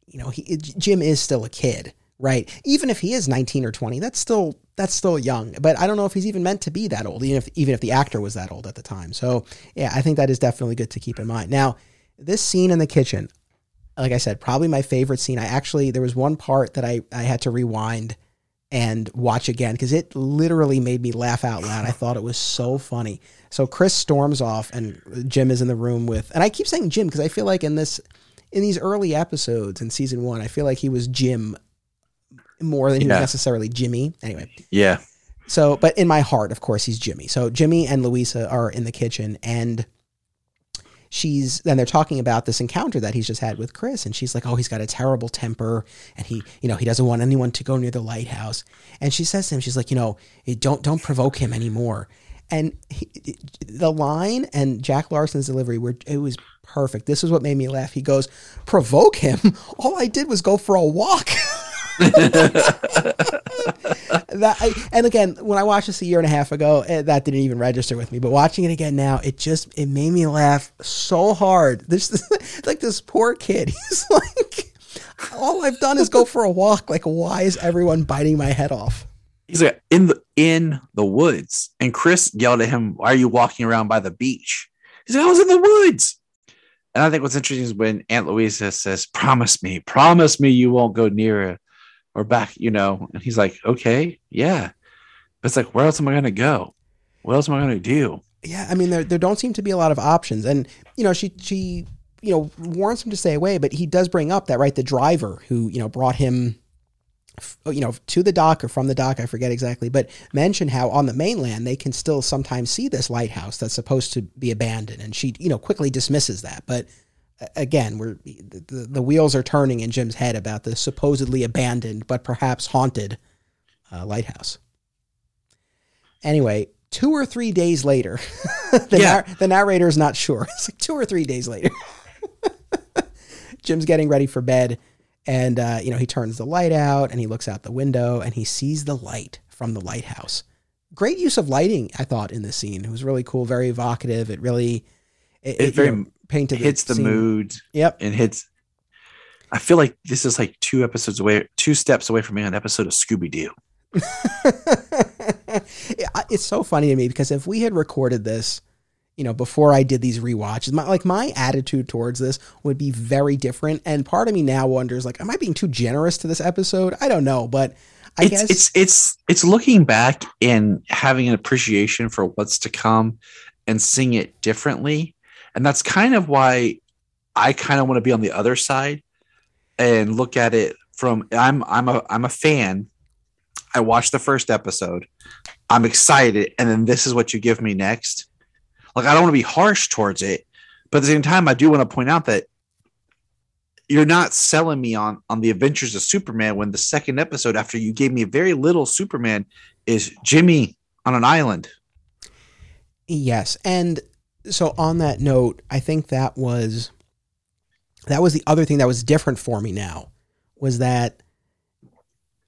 you know he Jim is still a kid, right? Even if he is 19 or 20, that's still that's still young. But I don't know if he's even meant to be that old, even if even if the actor was that old at the time. So yeah, I think that is definitely good to keep in mind. Now, this scene in the kitchen, like I said, probably my favorite scene. I actually there was one part that I I had to rewind and watch again because it literally made me laugh out loud. I thought it was so funny. So Chris storms off and Jim is in the room with, and I keep saying Jim because I feel like in this, in these early episodes in season one, I feel like he was Jim more than he Yeah. was necessarily Jimmy. Anyway, yeah so, but in my heart, of course, he's Jimmy. So Jimmy and Louisa are in the kitchen and she's then they're talking about this encounter that he's just had with Chris and she's like, "Oh, he's got a terrible temper and he, you know, he doesn't want anyone to go near the lighthouse." And she says to him, she's like, "You know, eh, don't don't provoke him anymore." And he, the line and Jack Larson's delivery were it was perfect. This is what made me laugh. He goes, "Provoke him? All I did was go for a walk." that I, and again, when I watched this a year and a half ago, eh, that didn't even register with me. But watching it again now, it just it made me laugh so hard. This like this poor kid. He's like, all I've done is go for a walk. Like, why is everyone biting my head off? He's like in the in the woods, and Chris yelled at him, "Why are you walking around by the beach?" He's like, "I was in the woods." And I think what's interesting is when Aunt Louisa says, "Promise me, promise me, you won't go near or back," you know. And he's like, "Okay, yeah." But it's like, where else am I going to go? What else am I going to do? Yeah, I mean, there there don't seem to be a lot of options, and you know, she she you know warns him to stay away, but he does bring up that right, the driver who you know brought him oh, you know, to the dock or from the dock, I forget exactly, but mention how on the mainland they can still sometimes see this lighthouse that's supposed to be abandoned, and she, you know, quickly dismisses that. But again, we're the, the wheels are turning in Jim's head about the supposedly abandoned but perhaps haunted uh, lighthouse. Anyway, two or three days later, the, yeah. nar- the narrator is not sure. It's like two or three days later. Jim's getting ready for bed and, uh, you know, he turns the light out and he looks out the window and he sees the light from the lighthouse. Great use of lighting, I thought, in this scene. It was really cool, very evocative. It really, it, it very know, painted hits the, the mood. Yep. And hits. I feel like this is like two episodes away, two steps away from being an episode of Scooby Doo. it's so funny to me because if we had recorded this you know, before I did these re-watches, my, like my attitude towards this would be very different. And part of me now wonders, like, am I being too generous to this episode? I don't know, but I it's, guess it's it's it's looking back and having an appreciation for what's to come and seeing it differently, and that's kind of why I kind of want to be on the other side and look at it from I'm I'm a I'm a fan. I watched the first episode. I'm excited, and then this is what you give me next like I don't want to be harsh towards it, but at the same time, I do want to point out that you're not selling me on on the adventures of Superman when the second episode after you gave me very little Superman is Jimmy on an island. Yes, and so on that note, I think that was that was the other thing that was different for me now was that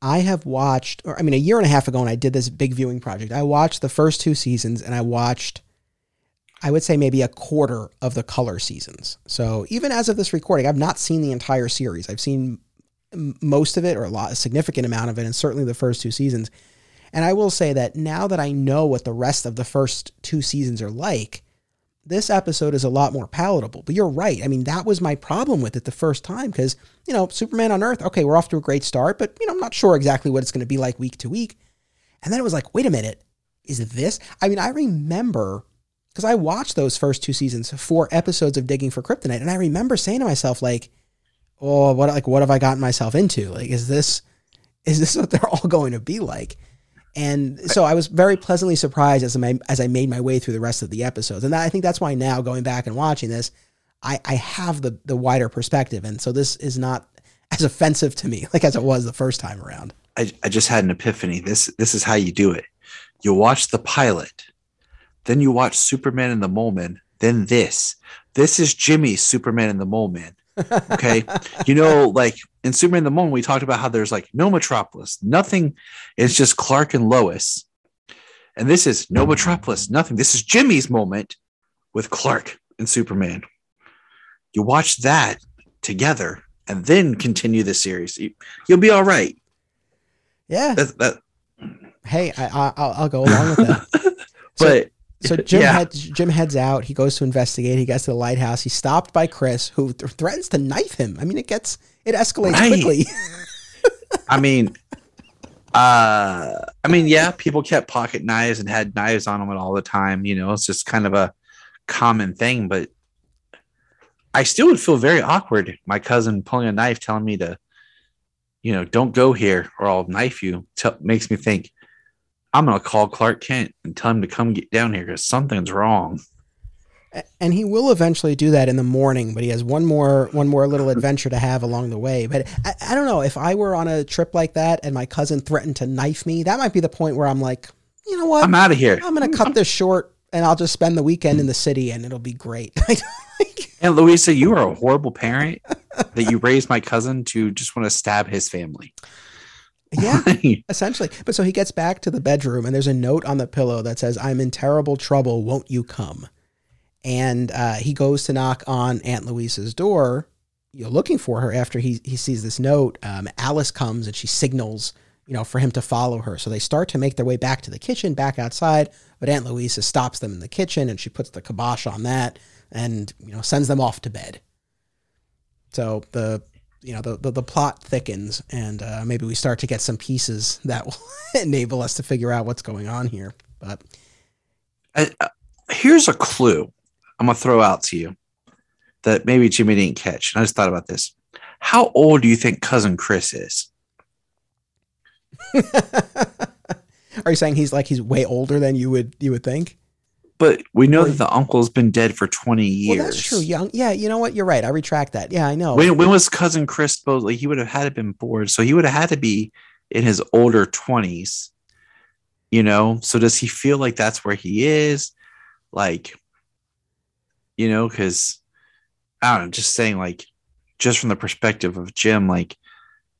I have watched or I mean a year and a half ago when I did this big viewing project, I watched the first two seasons and I watched I would say maybe a quarter of the color seasons. So even as of this recording, I've not seen the entire series. I've seen most of it or a lot, a significant amount of it, and certainly the first two seasons. And I will say that now that I know what the rest of the first two seasons are like, this episode is a lot more palatable. But you're right. I mean, that was my problem with it the first time because, you know, Superman on Earth, okay, we're off to a great start, but, you know, I'm not sure exactly what it's going to be like week to week. And then it was like, wait a minute, is this? I mean, I remember because I watched those first two seasons, four episodes of Digging for Kryptonite, and I remember saying to myself, like, "Oh, what like what have I gotten myself into? Like, is this is this what they're all going to be like?" And so I was very pleasantly surprised as I as I made my way through the rest of the episodes, and that, I think that's why now going back and watching this, I I have the the wider perspective, and so this is not as offensive to me like as it was the first time around. I, I just had an epiphany. This this is how you do it. You watch the pilot then you watch Superman and the Mole Man. Then this. This is Jimmy's Superman and the Mole Man. Okay. you know, like in Superman the Mole, we talked about how there's like no Metropolis, nothing. It's just Clark and Lois. And this is no Metropolis, nothing. This is Jimmy's moment with Clark and Superman. You watch that together and then continue the series. You, will be all right. Yeah. That, that. Hey, I, will go along with that. but so Jim yeah. heads Jim heads out. He goes to investigate. He gets to the lighthouse. He's stopped by Chris, who th- threatens to knife him. I mean, it gets it escalates right. quickly. I mean, uh, I mean, yeah, people kept pocket knives and had knives on them all the time. You know, it's just kind of a common thing. But I still would feel very awkward. My cousin pulling a knife, telling me to, you know, don't go here or I'll knife you. T- makes me think I'm going to call Clark Kent and tell him to come get down here because something's wrong. And he will eventually do that in the morning, but he has one more one more little adventure to have along the way. But I, I don't know if I were on a trip like that and my cousin threatened to knife me, that might be the point where I'm like, you know what? I'm out of here. I'm going to cut this short and I'll just spend the weekend in the city and it'll be great. and Louisa, you are a horrible parent that you raised my cousin to just want to stab his family. Yeah, essentially. But so he gets back to the bedroom and there's a note on the pillow that says, I'm in terrible trouble. Won't you come? And uh, he goes to knock on Aunt Louise's door, you know, looking for her after he, he sees this note. Um, Alice comes and she signals, you know, for him to follow her. So they start to make their way back to the kitchen, back outside. But Aunt Louisa stops them in the kitchen and she puts the kibosh on that and, you know, sends them off to bed. So the you know the, the, the plot thickens and uh, maybe we start to get some pieces that will enable us to figure out what's going on here. But uh, here's a clue i'm going to throw out to you that maybe jimmy didn't catch and i just thought about this. How old do you think cousin chris is? Are you saying he's like he's way older than you would you would think but we know that the uncle's been dead for 20 years. Well, that's true. Young. Yeah, you know what? You're right. I retract that. Yeah, I know. When, when was cousin Chris supposed like he would have had to been bored. So he would have had to be in his older 20s. You know, so does he feel like that's where he is? Like, you know, because I don't know, just saying, like, just from the perspective of Jim, like,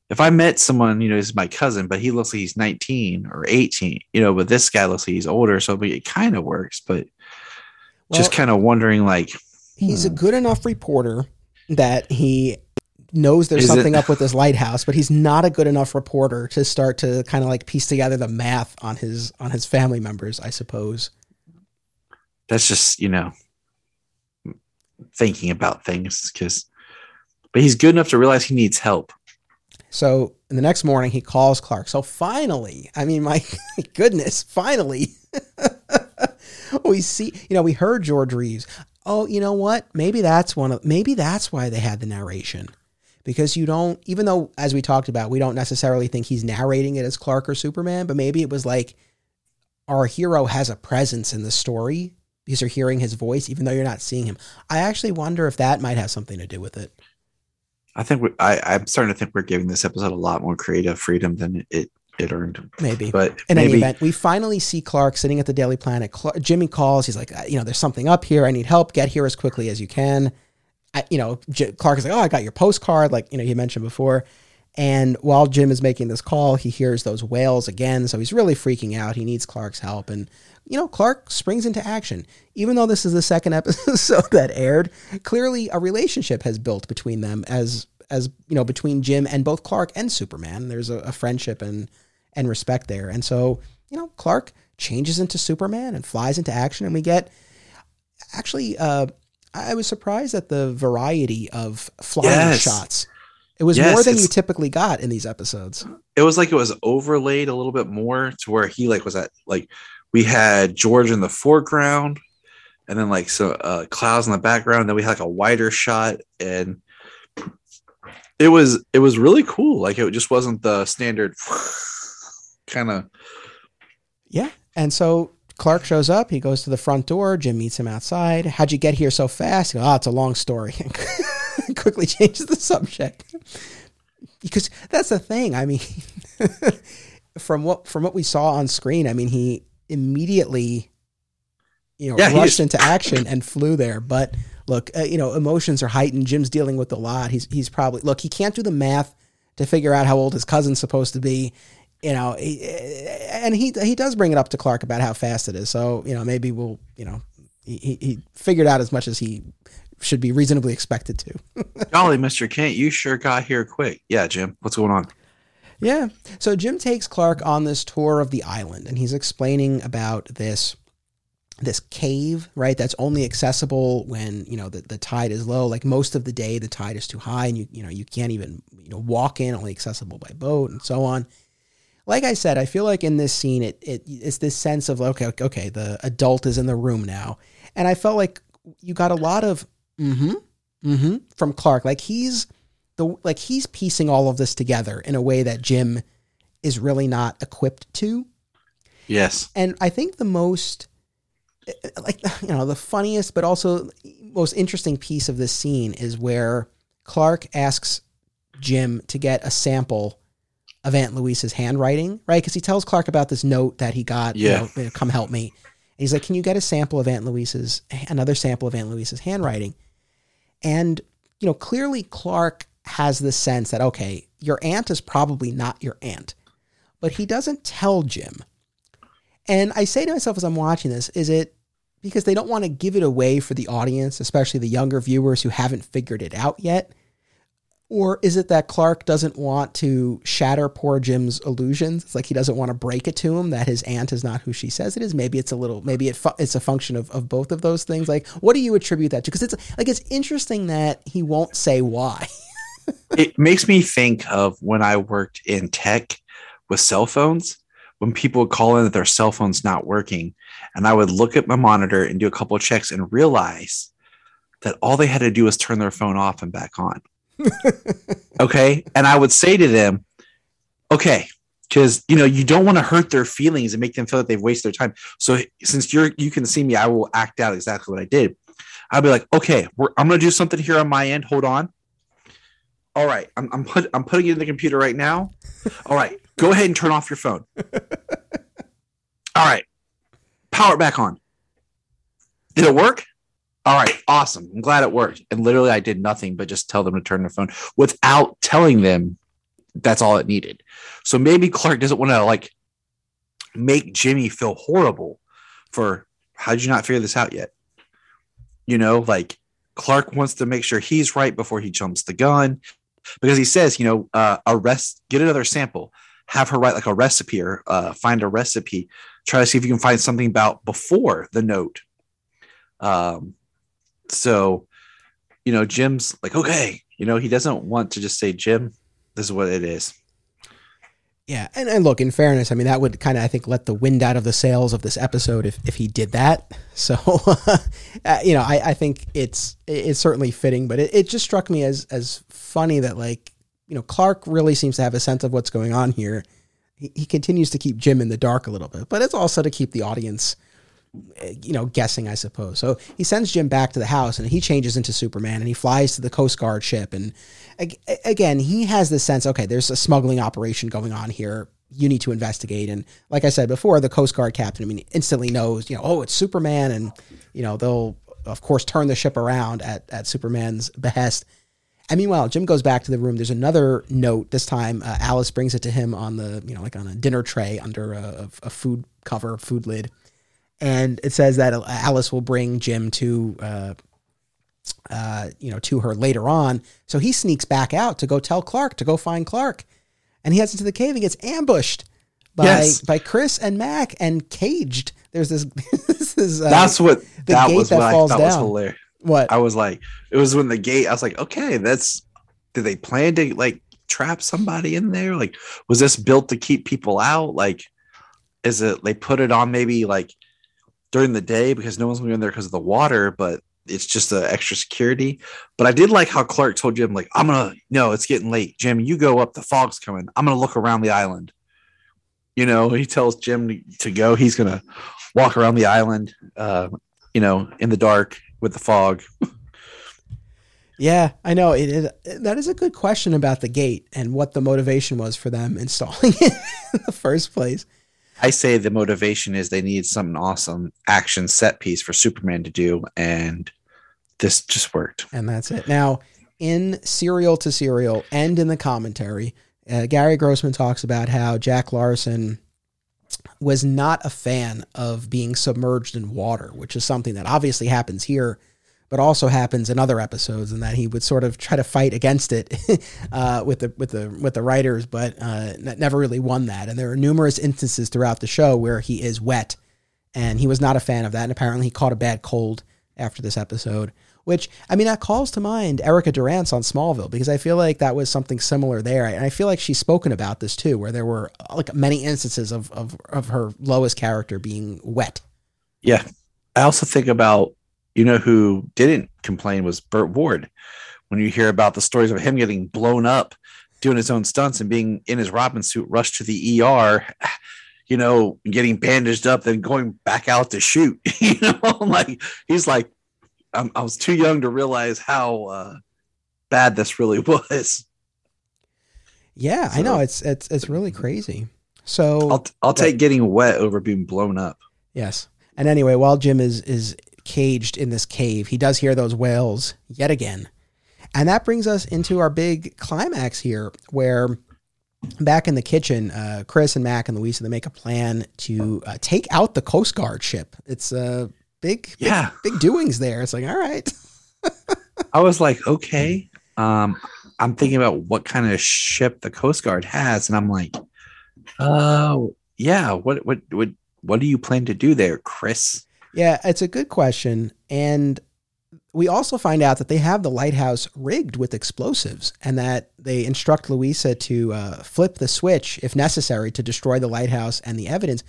if I met someone, you know, is my cousin, but he looks like he's 19 or 18, you know, but this guy looks like he's older, so it kind of works, but well, just kind of wondering like he's hmm. a good enough reporter that he knows there's something it, up with this lighthouse, but he's not a good enough reporter to start to kind of like piece together the math on his on his family members, I suppose. That's just, you know, thinking about things cuz but he's good enough to realize he needs help. So the next morning he calls Clark. So finally, I mean, my goodness, finally, we see, you know, we heard George Reeves. Oh, you know what? Maybe that's one of, maybe that's why they had the narration. Because you don't, even though, as we talked about, we don't necessarily think he's narrating it as Clark or Superman, but maybe it was like our hero has a presence in the story because you're hearing his voice, even though you're not seeing him. I actually wonder if that might have something to do with it. I think we, I, I'm starting to think we're giving this episode a lot more creative freedom than it it earned. Maybe, but in maybe. any event, we finally see Clark sitting at the Daily Planet. Clark, Jimmy calls. He's like, uh, you know, there's something up here. I need help. Get here as quickly as you can. I, you know, J- Clark is like, oh, I got your postcard, like you know, he mentioned before. And while Jim is making this call, he hears those wails again. So he's really freaking out. He needs Clark's help. And, you know, Clark springs into action. Even though this is the second episode that aired, clearly a relationship has built between them as as you know between Jim and both Clark and Superman. There's a, a friendship and and respect there, and so you know Clark changes into Superman and flies into action, and we get actually. Uh, I was surprised at the variety of flying yes. shots. It was yes, more than you typically got in these episodes. It was like it was overlaid a little bit more to where he like was at like we had George in the foreground and then like so uh, clouds in the background. Then we had like a wider shot, and it was it was really cool. Like it just wasn't the standard kind of. Yeah, and so Clark shows up. He goes to the front door. Jim meets him outside. How'd you get here so fast? Goes, oh, it's a long story. quickly changes the subject because that's the thing. I mean, from what from what we saw on screen, I mean, he immediately, you know, yeah, rushed into action and flew there. But look, uh, you know, emotions are heightened. Jim's dealing with a lot. He's he's probably look. He can't do the math to figure out how old his cousin's supposed to be. You know, he, and he he does bring it up to Clark about how fast it is. So you know, maybe we'll you know he he figured out as much as he should be reasonably expected to. Golly, Mister Kent, you sure got here quick. Yeah, Jim, what's going on? Yeah. So Jim takes Clark on this tour of the island, and he's explaining about this this cave, right? That's only accessible when, you know, the, the tide is low. Like most of the day, the tide is too high and you, you know, you can't even, you know, walk in, only accessible by boat and so on. Like I said, I feel like in this scene, it, it it's this sense of, okay, okay, the adult is in the room now. And I felt like you got a lot of, mm-hmm, mm-hmm, from Clark. Like he's the, like he's piecing all of this together in a way that Jim is really not equipped to. Yes. And I think the most, like you know the funniest but also most interesting piece of this scene is where Clark asks Jim to get a sample of Aunt Louise's handwriting, right? Because he tells Clark about this note that he got. Yeah. You know, come help me. And he's like, "Can you get a sample of Aunt Louise's another sample of Aunt Louise's handwriting?" And you know, clearly Clark has the sense that okay, your aunt is probably not your aunt. but he doesn't tell Jim. And I say to myself as I'm watching this, is it because they don't want to give it away for the audience, especially the younger viewers who haven't figured it out yet? Or is it that Clark doesn't want to shatter poor Jim's illusions? It's like he doesn't want to break it to him that his aunt is not who she says it is. Maybe it's a little, maybe it fu- it's a function of, of both of those things. Like, what do you attribute that to? Because it's like, it's interesting that he won't say why. it makes me think of when I worked in tech with cell phones, when people would call in that their cell phone's not working. And I would look at my monitor and do a couple of checks and realize that all they had to do was turn their phone off and back on. okay. And I would say to them, okay, because you know you don't want to hurt their feelings and make them feel that they've wasted their time. So since you're you can see me, I will act out exactly what I did. I'll be like, okay, I'm gonna do something here on my end. Hold on. All right, I'm I'm, put, I'm putting it in the computer right now. All right, go ahead and turn off your phone. All right, power it back on. Did it work? All right, awesome. I'm glad it worked. And literally, I did nothing but just tell them to turn their phone without telling them that's all it needed. So maybe Clark doesn't want to like make Jimmy feel horrible for how did you not figure this out yet? You know, like Clark wants to make sure he's right before he jumps the gun because he says, you know, uh, arrest, get another sample, have her write like a recipe or uh, find a recipe, try to see if you can find something about before the note. Um, so, you know, Jim's like, okay, you know, he doesn't want to just say, Jim, this is what it is. Yeah, and, and look, in fairness, I mean that would kind of I think let the wind out of the sails of this episode if, if he did that. So, uh, you know, I, I think it's it's certainly fitting, but it, it just struck me as as funny that like you know Clark really seems to have a sense of what's going on here. He, he continues to keep Jim in the dark a little bit, but it's also to keep the audience you know, guessing, I suppose. So he sends Jim back to the house and he changes into Superman and he flies to the Coast Guard ship. And again, he has this sense okay, there's a smuggling operation going on here. You need to investigate. And like I said before, the Coast Guard captain, I mean, instantly knows, you know, oh, it's Superman. And, you know, they'll, of course, turn the ship around at, at Superman's behest. And meanwhile, Jim goes back to the room. There's another note. This time, uh, Alice brings it to him on the, you know, like on a dinner tray under a, a food cover, food lid and it says that Alice will bring Jim to, uh, uh, you know, to her later on. So he sneaks back out to go tell Clark to go find Clark, and he heads into the cave and gets ambushed by yes. by Chris and Mac and caged. There's this. this is, uh, That's what the that gate was. That falls I thought down. was hilarious. What I was like, it was when the gate. I was like, okay, that's. Did they plan to like trap somebody in there? Like, was this built to keep people out? Like, is it they put it on maybe like during the day because no one's going to be in there because of the water, but it's just the extra security. But I did like how Clark told Jim, like, I'm gonna no, it's getting late. Jim, you go up, the fog's coming. I'm gonna look around the island. You know, he tells Jim to, go. He's gonna walk around the island, uh, you know, in the dark with the fog. yeah, I know. It, it, that is a good question about the gate and what the motivation was for them installing it in the first place. I say the motivation is they need something awesome action set piece for Superman to do, and this just worked. And that's it. Now, in Serial to Cereal and in the commentary, uh, Gary Grossman talks about how Jack Larson was not a fan of being submerged in water, which is something that obviously happens here but also happens in other episodes, and that he would sort of try to fight against it uh, with the with the with the writers, but uh, never really won that. And there are numerous instances throughout the show where he is wet, and he was not a fan of that. And apparently, he caught a bad cold after this episode. Which I mean, that calls to mind Erica Durance on Smallville because I feel like that was something similar there, and I feel like she's spoken about this too, where there were like many instances of of, of her Lois character being wet. Yeah, I also think about you know who didn't complain was Burt Ward. When you hear about the stories of him getting blown up, doing his own stunts, and being in his Robin suit, rushed to the ER, you know, getting bandaged up, then going back out to shoot. you know, like he's like, I'm, i was too young to realize how uh, bad this really was. Yeah, so, I know it's it's it's really crazy. So I'll I'll take getting wet over being blown up. Yes. And anyway, while Jim is is caged in this cave, he does hear those wails yet again. And that brings us into our big climax here, where back in the kitchen, uh, Chris and Mac and Louisa they make a plan to uh, take out the Coast Guard ship. It's a uh, big, big, Yeah. big doings there. It's like, all right, I was like, okay. Um, I'm thinking about what kind of ship the Coast Guard has, and I'm like, oh yeah, what what what what do you plan to do there, Chris? Yeah, it's a good question, and we also find out that they have the lighthouse rigged with explosives, and that they instruct Louisa to uh, flip the switch if necessary to destroy the lighthouse and the evidence.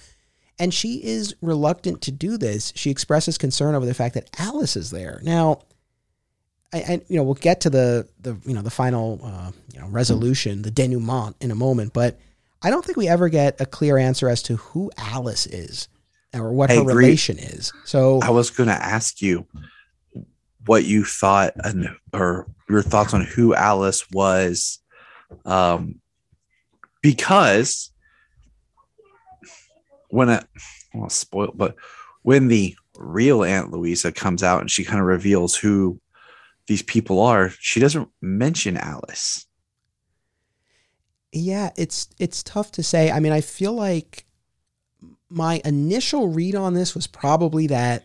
And she is reluctant to do this. She expresses concern over the fact that Alice is there. Now, I, I you know we'll get to the the you know the final uh, you know resolution, the denouement in a moment, but I don't think we ever get a clear answer as to who Alice is or what I her relation is. So I was going to ask you what you thought and or your thoughts on who Alice was, um, because when a well spoil, but when the real Aunt Louisa comes out and she kind of reveals who these people are, she doesn't mention Alice. Yeah, it's it's tough to say. I mean, I feel like my initial read on this was probably that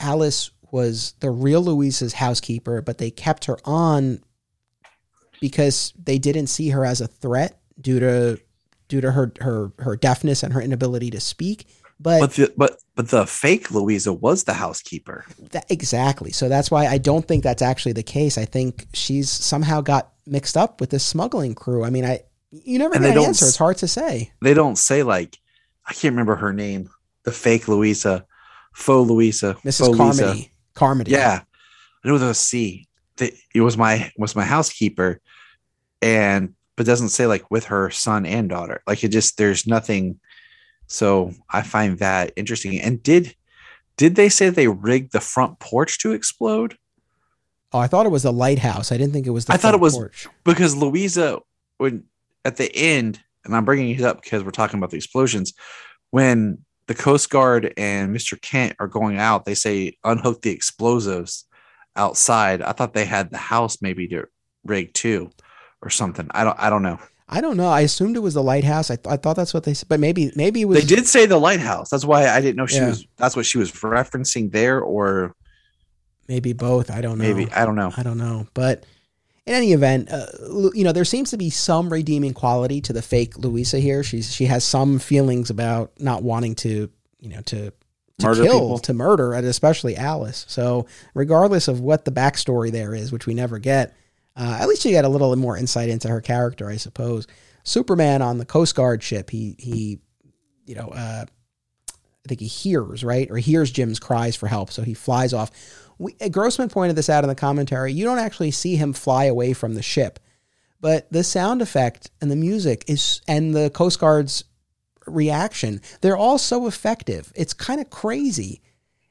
Alice was the real Louisa's housekeeper, but they kept her on because they didn't see her as a threat due to due to her her her deafness and her inability to speak. But, But the but but the fake Louisa was the housekeeper. that, exactly. So that's why I don't think that's actually the case. I think she's somehow got mixed up with this smuggling crew. I mean, I you never And get an answer. It's hard to say. they don't say like I can't remember her name, the fake Louisa, faux Louisa, Mrs. faux Lisa. Carmody. Carmody. Yeah, I know with a C. It was my was my housekeeper, and but doesn't say like with her son and daughter. Like it just there's nothing. So I find that interesting. And did did they say they rigged the front porch to explode? Oh, I thought it was the lighthouse. I didn't think it was the I thought it was- porch. because Louisa, when at the end, and I'm bringing it up because we're talking about the explosions, when the Coast Guard and Mr. Kent are going out, they say unhook the explosives outside. I thought they had the house maybe to rig too, or something. I don't. I don't know. I don't know. I assumed it was the lighthouse. I, th- I thought that's what they said, but maybe maybe it was. They did say the lighthouse. That's why I didn't know she Yeah. was. That's what she was referencing there, or maybe both. I don't know. maybe I don't know. I don't know. But in any event, uh, you know, there seems to be some redeeming quality to the fake Louisa here. She's she has some feelings about not wanting to, you know, to to Murder kill, people. to murder, and especially Alice. So regardless of what the backstory there is, which we never get, uh, at least you get a little more insight into her character, I suppose. Superman on the Coast Guard ship, he he, you know, uh, I think he hears right or hears Jim's cries for help, so he flies off. We, uh, Grossman pointed this out in the commentary. You don't actually see him fly away from the ship, but the sound effect and the music is and the Coast Guard's reaction, they're all so effective. It's kind of crazy.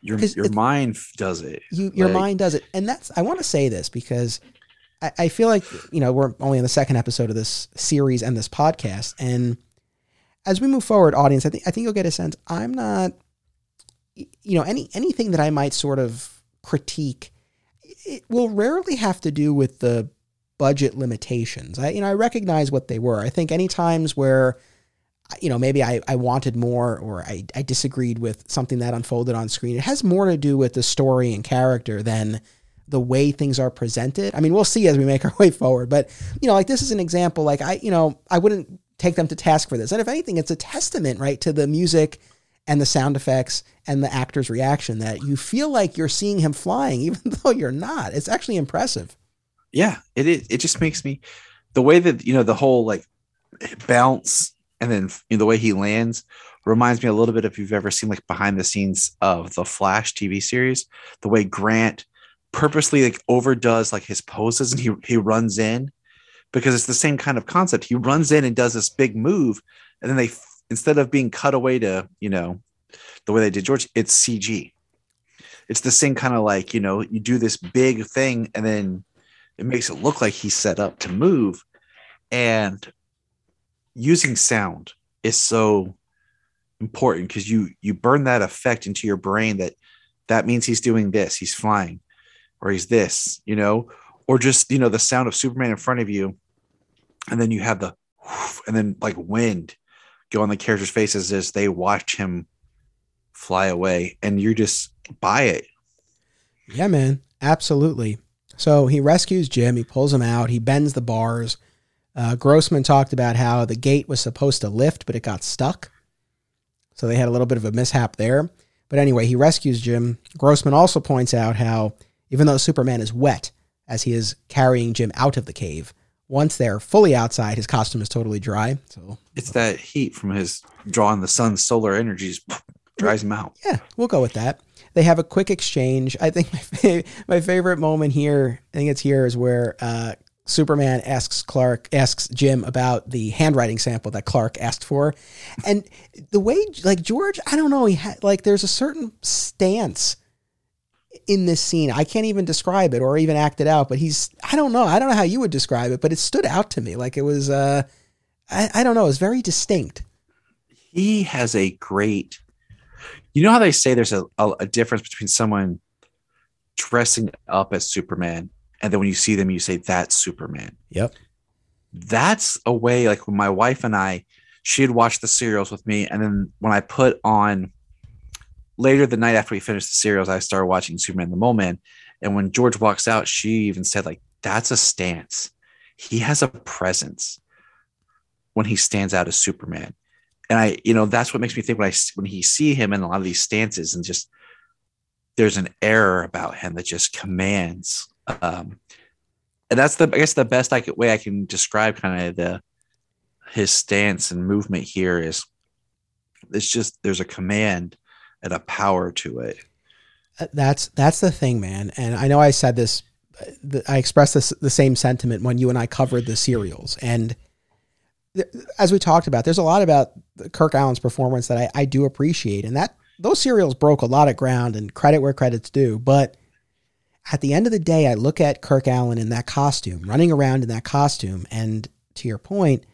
Your your it- mind does it. You, your Like- mind does it, and that's. I want to say this because I, I feel like you know we're only in the second episode of this series and this podcast, and as we move forward, audience, I think I think you'll get a sense. I'm not, you know, any anything that I might sort of critique, it will rarely have to do with the budget limitations. I you know I recognize what they were. I think any times where you know, maybe I, I wanted more or I, I disagreed with something that unfolded on screen. It has more to do with the story and character than the way things are presented. I mean, we'll see as we make our way forward, but you know, like this is an example, like I, you know, I wouldn't take them to task for this. And if anything, it's a testament, right, to the music and the sound effects and the actor's reaction that you feel like you're seeing him flying, even though you're not. It's actually impressive. yeah it is it just makes me the way that you know the whole like bounce and then you know, the way he lands reminds me a little bit if you've ever seen like behind the scenes of the flash tv series the way grant purposely like overdoes like his poses and he he runs in because it's the same kind of concept he runs in and does this big move and then they instead of being cut away to you know the way they did george it's cg it's the same kind of like you know you do this big thing and then it makes it look like he's set up to move. And using sound is so important because you you burn that effect into your brain that that means he's doing this he's flying or he's this you know? Or just you know the sound of superman in front of you and then you have the and then like wind go on the characters' faces as they watch him fly away, and you just buy it. Yeah, man, absolutely. So he rescues Jim. He pulls him out. He bends the bars. Uh, Grossman talked about how the gate was supposed to lift, but it got stuck. So they had a little bit of a mishap there. But anyway, he rescues Jim. Grossman also points out how, even though Superman is wet as he is carrying Jim out of the cave, once they're fully outside, his costume is totally dry. So It's that heat from his drawing the sun's solar energies dries him out. yeah, we'll go with that. They have a quick exchange. I think my, fa- my favorite moment here, I think it's here, is where uh, Superman asks Clark, asks Jim about the handwriting sample that Clark asked for, and the way, like George, I don't know, he had like there's a certain stance in this scene. I can't even describe it or even act it out, but he's, I don't know, I don't know how you would describe it, but it stood out to me like it was, uh, I, I don't know, it was very distinct. He has a great. You know how they say there's a, a, a difference between someone dressing up as Superman and then when you see them, you say that's Superman. Yep. That's a way. Like when my wife and I, she had watched the serials with me, and then when I put on later the night after we finished the serials, I started watching Superman the Mole Men. And when George walks out, she even said, like, that's a stance. He has a presence when he stands out as Superman. And I, you know, that's what makes me think when I when he see him in a lot of these stances and just there's an air about him that just commands. Um, and that's the I guess the best I could, way I can describe kind of the his stance and movement here is it's just there's a command and a power to it. Uh, That's that's the thing, man. And I know I said this, uh, I expressed this the same sentiment when you and I covered the serials. And th- as we talked about, there's a lot about Kirk Alyn's performance that I, I do appreciate, and that those serials broke a lot of ground. And credit where credit's due. But at the end of the day, I look at Kirk Alyn in that costume, running around in that costume, and to your point,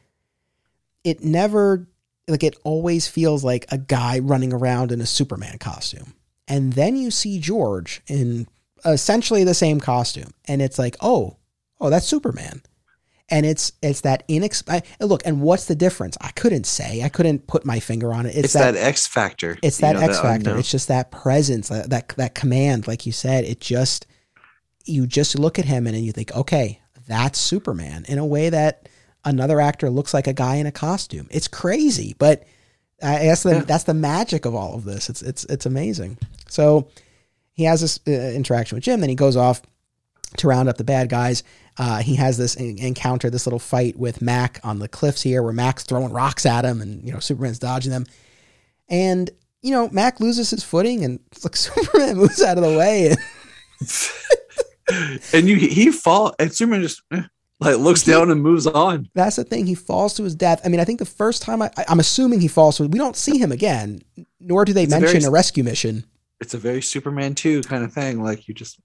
it never like it always feels like a guy running around in a Superman costume. And then you see George in essentially the same costume. And it's like, oh, oh, that's Superman. And it's it's that inex look, and what's the difference? I couldn't say. I couldn't put my finger on it. It's, It's, that, X factor. it's you that know, X the factor. unknown. It's just that presence, that, that that command, like you said. It just you just look at him and then you think, okay, that's Superman in a way that another actor looks like a guy in a costume. It's crazy, but I guess the, Yeah. that's the magic of all of this. It's it's it's amazing. So he has this uh, interaction with Jim, then he goes off to round up the bad guys. Uh, he has this en- encounter, this little fight with Mac on the cliffs here, where Mac's throwing rocks at him, and you know Superman's dodging them. And you know Mac loses his footing, and like Superman moves out of the way. And and you he fall and Superman just eh, like looks down and moves on. that's the thing; he falls to his death. I mean, I think the first time I, I'm assuming he falls to, we don't see him again, nor do they It's a mention very- a rescue mission. It's a very Superman 2 kind of thing. Like you just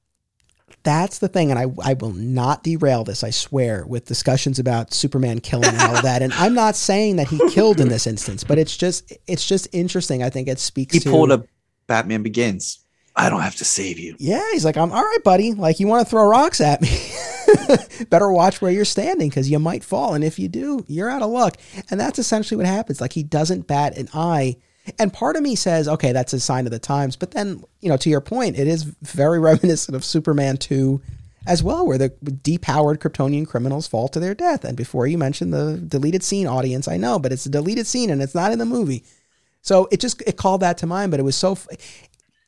That's the thing, and I I will not derail this. I swear, with discussions about Superman killing and all of that. And I'm not saying that he killed in this instance, but it's just it's just interesting. I think it speaks. he to, pulled a Batman Begins. I don't have to save you. Yeah, he's like, I'm all right, buddy. Like, you want to throw rocks at me? Better watch where you're standing because you might fall, and if you do, you're out of luck. And that's essentially what happens. Like, he doesn't bat an eye. And part of me says, okay, that's a sign of the times. But then, you know, to your point, it is very reminiscent of Superman 2 as well, where the depowered Kryptonian criminals fall to their death. And before you mentioned the deleted scene audience, I know, but it's a deleted scene and it's not in the movie. So it just it called that to mind, but it was so.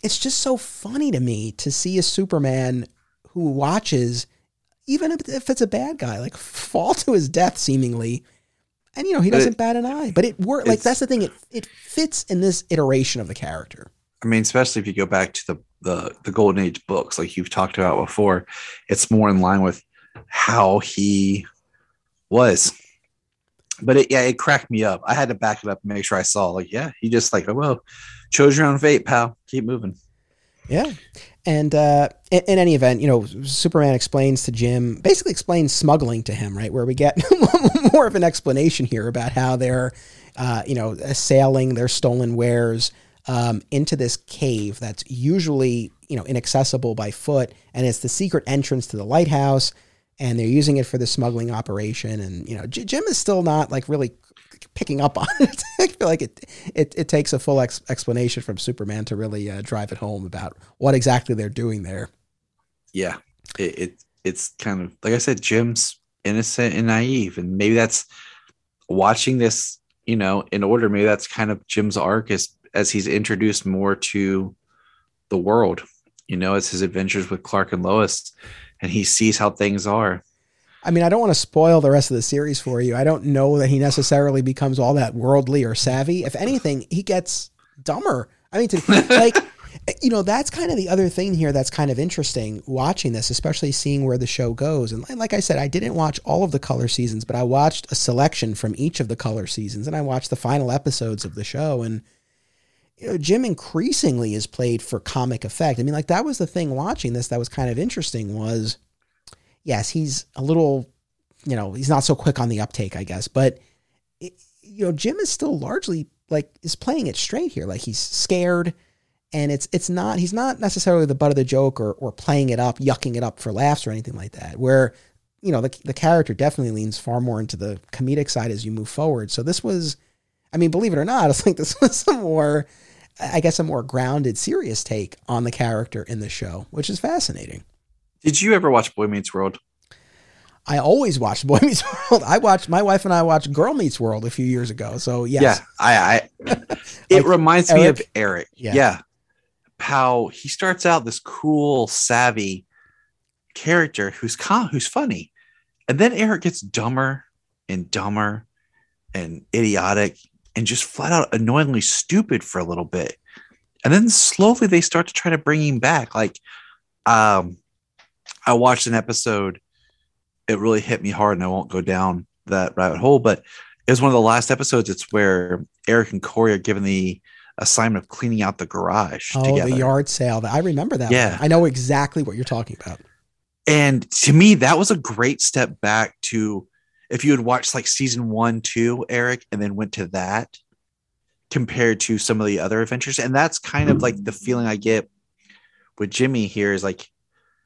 It's just so funny to me to see a Superman who watches, even if, it's a bad guy, like fall to his death seemingly, and you know he doesn't bat an eye. But it worked. Like that's the thing. It it fits in this iteration of the character. I mean, especially if you go back to the the the Golden Age books, like you've talked about before, it's more in line with how he was. But it, yeah, it cracked me up. I had to back it up and make sure I saw. Like, yeah, he just like, oh, well, chose your own fate, pal. Keep moving. Yeah. And uh, in, any event, you know, Superman explains to Jim, basically explains smuggling to him, right? Where we get more of an explanation here about how they're, uh, you know, sailing their stolen wares um, into this cave that's usually, you know, inaccessible by foot. And it's the secret entrance to the lighthouse. And they're using it for the smuggling operation. And, you know, J- Jim is still not like really picking up on it. I feel like it it, it takes a full ex- explanation from Superman to really uh, drive it home about what exactly they're doing there. Yeah, it, it it's kind of like I said, Jim's innocent and naive, and maybe that's watching this, you know, in order. Maybe that's kind of Jim's arc as as he's introduced more to the world. You know, as his adventures with Clark and Lois, and he sees how things are. I mean, I don't want to spoil the rest of the series for you. I don't know that he necessarily becomes all that worldly or savvy. If anything, he gets dumber. I mean, to, like, you know, that's kind of the other thing here that's kind of interesting watching this, especially seeing where the show goes. And like I said, I didn't watch all of the color seasons, but I watched a selection from each of the color seasons and I watched the final episodes of the show. And, you know, Jim increasingly is played for comic effect. I mean, like, that was the thing watching this that was kind of interesting was yes, he's a little, you know, he's not so quick on the uptake, I guess. But it, you know, Jim is still largely like is playing it straight here. Like he's scared, and it's it's not he's not necessarily the butt of the joke or or playing it up, yucking it up for laughs or anything like that. Where you know the the character definitely leans far more into the comedic side as you move forward. So this was, I mean, believe it or not, it's like this was a more, I guess, a more grounded, serious take on the character in the show, which is fascinating. Did you ever watch Boy Meets World? I always watched Boy Meets World. I watched my wife and I watched Girl Meets World a few years ago. So yes. yeah, I, I it Like reminds me of Eric? Eric. Yeah. Yeah. how he starts out this cool, savvy character who's com- who's funny, and then Eric gets dumber and dumber and idiotic and just flat out annoyingly stupid for a little bit, and then slowly they start to try to bring him back. Like, um, I watched an episode. It really hit me hard, and I won't go down that rabbit hole, but it was one of the last episodes. It's where Eric and Corey are given the assignment of cleaning out the garage Oh, together. the yard sale. I remember that. Yeah. one. I know exactly what you're talking about. And to me, that was a great step back to if you had watched like season one, two, Eric, and then went to that compared to some of the other adventures. And that's kind of like the feeling I get with Jimmy here is like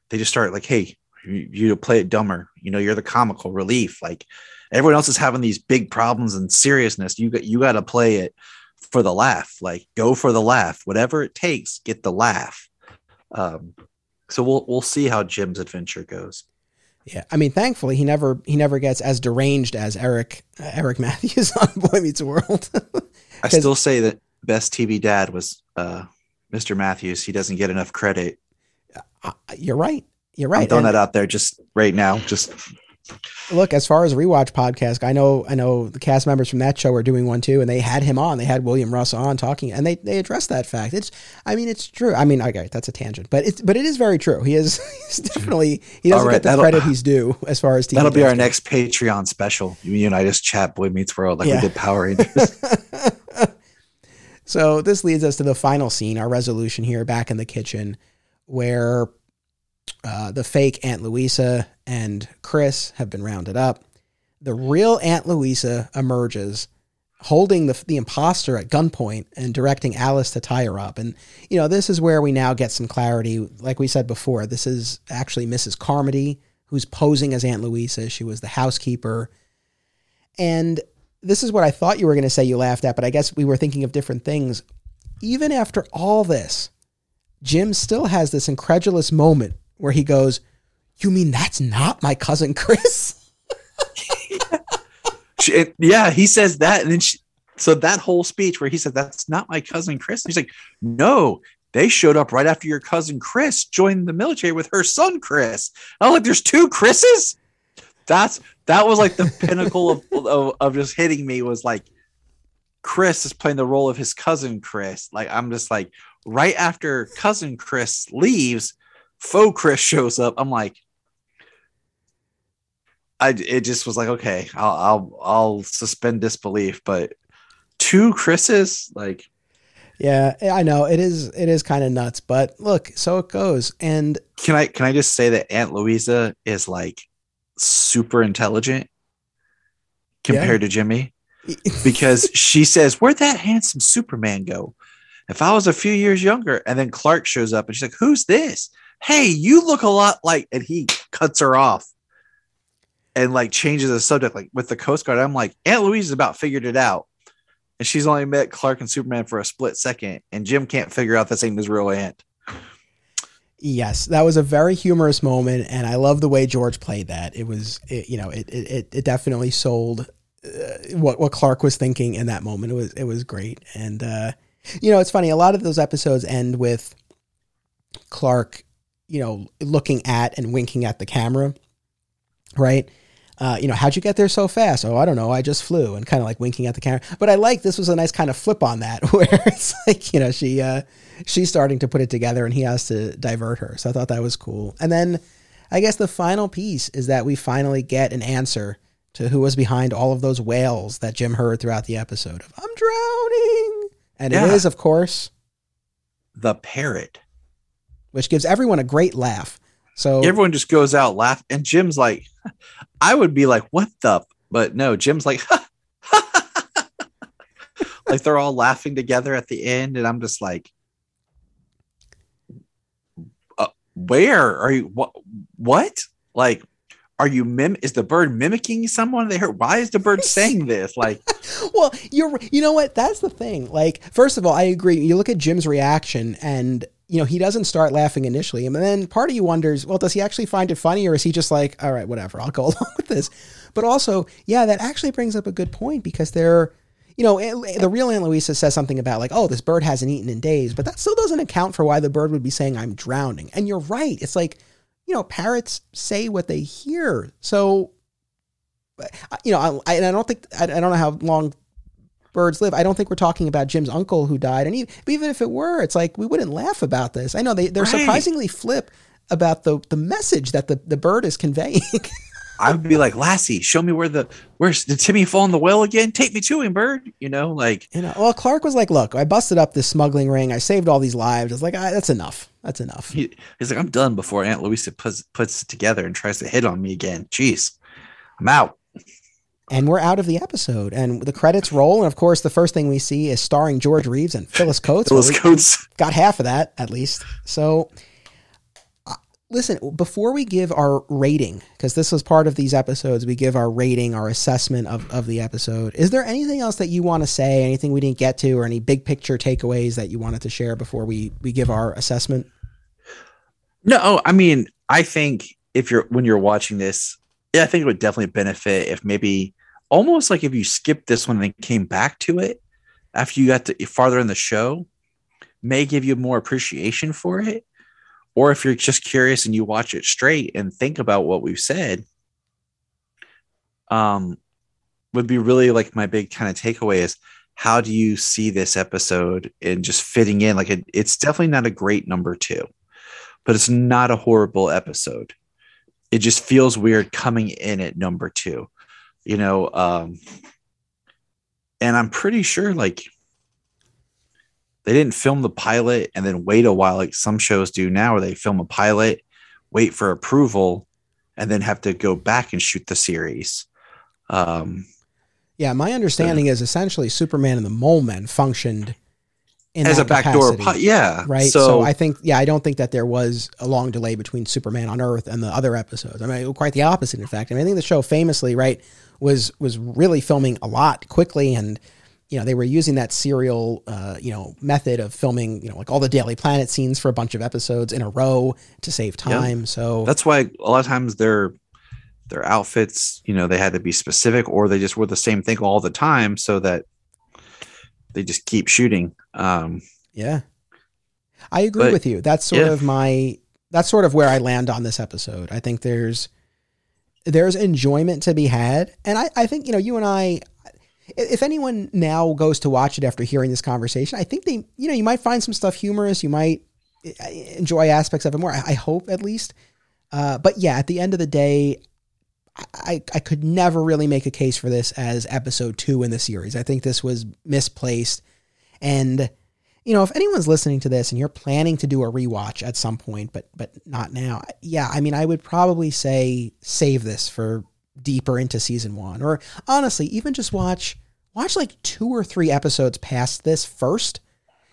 they just start like, hey, you, you play it dumber. You know, you're the comical relief. Like everyone else is having these big problems and seriousness. You got you got to play it for the laugh. Like go for the laugh. Whatever it takes, get the laugh. Um, so we'll we'll see how Jim's adventure goes. Yeah, I mean, thankfully he never he never gets as deranged as Eric uh, Eric Matthews on Boy Meets World. I still say that best TV dad was uh, Mr. Matthews. He doesn't get enough credit. You're right. You're I'm right. throwing And that out there just right now. Just look, as far as rewatch podcast, I know I know the cast members from that show are doing one too, and they had him on. They had William Russ on talking, and they they addressed that fact. It's I mean, it's true. I mean, okay, that's a tangent, but it's but it is very true. He is he's definitely he doesn't right, get the credit he's due as far as TV that'll be our goes. next Patreon special. You and I just chat Boy Meets World like Yeah. we did Power Rangers. So this leads us to the final scene, our resolution here back in the kitchen, where uh, the fake Aunt Louisa and Chris have been rounded up. The real Aunt Louisa emerges, holding the the imposter at gunpoint and directing Alice to tie her up. And you know this is where we now get some clarity. Like we said before, this is actually Mrs. Carmody who's posing as Aunt Louisa. She was the housekeeper, and this is what I thought you were going to say you laughed at, but I guess we were thinking of different things. Even after all this, Jim still has this incredulous moment where he goes, You mean that's not my cousin Chris? She- it- yeah, he says that, and then she, so that whole speech where he said that's not my cousin Chris. He's like, no, they showed up right after your cousin Chris joined the military with her son Chris. I was like, there's two Chris's. That's that was like the pinnacle of, of of just hitting me was like Chris is playing the role of his cousin Chris. Like I'm just like right after cousin Chris leaves, faux Chris shows up. I'm like, I it just was like okay, I'll I'll I'll suspend disbelief, but two Chris's like Yeah, I know it is. It is kind of nuts, but look, so it goes. And can I can I just say that Aunt Louisa is like super intelligent compared to Jimmy because she says, "Where'd that handsome Superman go?" If I was a few years younger, and then Clark shows up and she's like, "Who's this?" Hey, you look a lot like, and he cuts her off. and like changes the subject. Like with the Coast Guard, I'm like, Aunt Louise has about figured it out. And she's only met Clark and Superman for a split second. And Jim can't figure out this ain't his real aunt. Yes, that was a very humorous moment, and I love the way George played that. It was, it, you know, it, it it definitely sold uh, what what Clark was thinking in that moment. It was it was great, and uh, you know, it's funny. A lot of those episodes end with Clark, you know, looking at and winking at the camera, right? Uh, you know, how'd you get there so fast? Oh, I don't know. I just flew and kind of like winking at the camera. But I like this was a nice kind of flip on that where it's like, you know, she uh, she's starting to put it together and he has to divert her. So I thought that was cool. And then I guess the final piece is that we finally get an answer to who was behind all of those wails that Jim heard throughout the episode of I'm drowning. And Yeah. it is, of course, The parrot. which gives everyone a great laugh. So Everyone just goes out laugh, and Jim's like, I would be like, what the? But no, Jim's like, like they're all laughing together at the end, and I'm just like, uh, where are you? What? What? Like, are you mim? Is the bird mimicking someone they heard? Why is the bird saying this? Like, well, you're you know what? That's the thing. Like, first of all, I agree. You look at Jim's reaction and you know, he doesn't start laughing initially. And then part of you wonders, well, does he actually find it funny or is he just like, all right, whatever, I'll go along with this. But also, yeah, that actually brings up a good point because they're you know, the real Aunt Louisa says something about like, oh, this bird hasn't eaten in days, but that still doesn't account for why the bird would be saying I'm drowning. And you're right. It's like, you know, parrots say what they hear. So, uh, you know, I, and I don't think I, I don't know how long birds live. I don't think we're talking about Jim's uncle who died. And even, even if it were, it's like we wouldn't laugh about this. I know they they're Right. surprisingly flip about the the message that the the bird is conveying. I would be like, Lassie, show me where the where's did Timmy fall in the well again? Take me to him, bird. You know, like you know, well, Clark was like, "Look, I busted up this smuggling ring. I saved all these lives." It's like, I, that's enough. That's enough. he, he's like, I'm done before Aunt Louisa puts puts it together and tries to hit on me again. Jeez, I'm out. And we're out of the episode, and the credits roll. And of course, the first thing we see is starring George Reeves and Phyllis Coates. We coats. got half of that at least. So, listen, before we give our rating, because this was part of these episodes, we give our rating, our assessment of, of the episode. Is there anything else that you want to say? Anything we didn't get to, or any big picture takeaways that you wanted to share before we we give our assessment? No, oh, I mean, I think if you're when you're watching this, I think it would definitely benefit if maybe almost like if you skipped this one and came back to it after you got to farther in the show, may give you more appreciation for it. Or if you're just curious and you watch it straight and think about what we've said, um, would be really like my big kind of takeaway is how do you see this episode and just fitting in? Like it, it's definitely not a great number two but it's not a horrible episode. It just feels weird coming in at number two, you know. Um, and I'm pretty sure like they didn't film the pilot and then wait a while, like some shows do now, where they film a pilot, wait for approval, and then have to go back and shoot the series. Um, Yeah, my understanding is essentially Superman and the Mole Men functioned in as a backdoor, yeah, right? So, So, I think, yeah, I don't think that there was a long delay between Superman on Earth and the other episodes. I mean, quite the opposite, in fact. I mean, I think the show famously, right, was was really filming a lot quickly, and you know they were using that serial, uh, you know, method of filming, you know, like all the Daily Planet scenes for a bunch of episodes in a row to save time. So that's why a lot of times their their outfits you know they had to be specific or they just wore the same thing all the time so that they just keep shooting um Yeah. I agree But- with you. That's sort yeah. of my that's sort of where I land on this episode. I think there's there's enjoyment to be had. And I, I think, you know, you and I if anyone now goes to watch it after hearing this conversation, I think they you know, you might find some stuff humorous, you might eh, enjoy aspects of it more. I, hope at least. Uh, but yeah, at the end of the day, I, I could never really make a case for this as episode two in the series. I think this was misplaced. And, you know, if anyone's listening to this and you're planning to do a rewatch at some point, but but not now, yeah, I mean, I would probably say save this for deeper into season one. Or honestly, even just watch watch like two or three episodes past this first.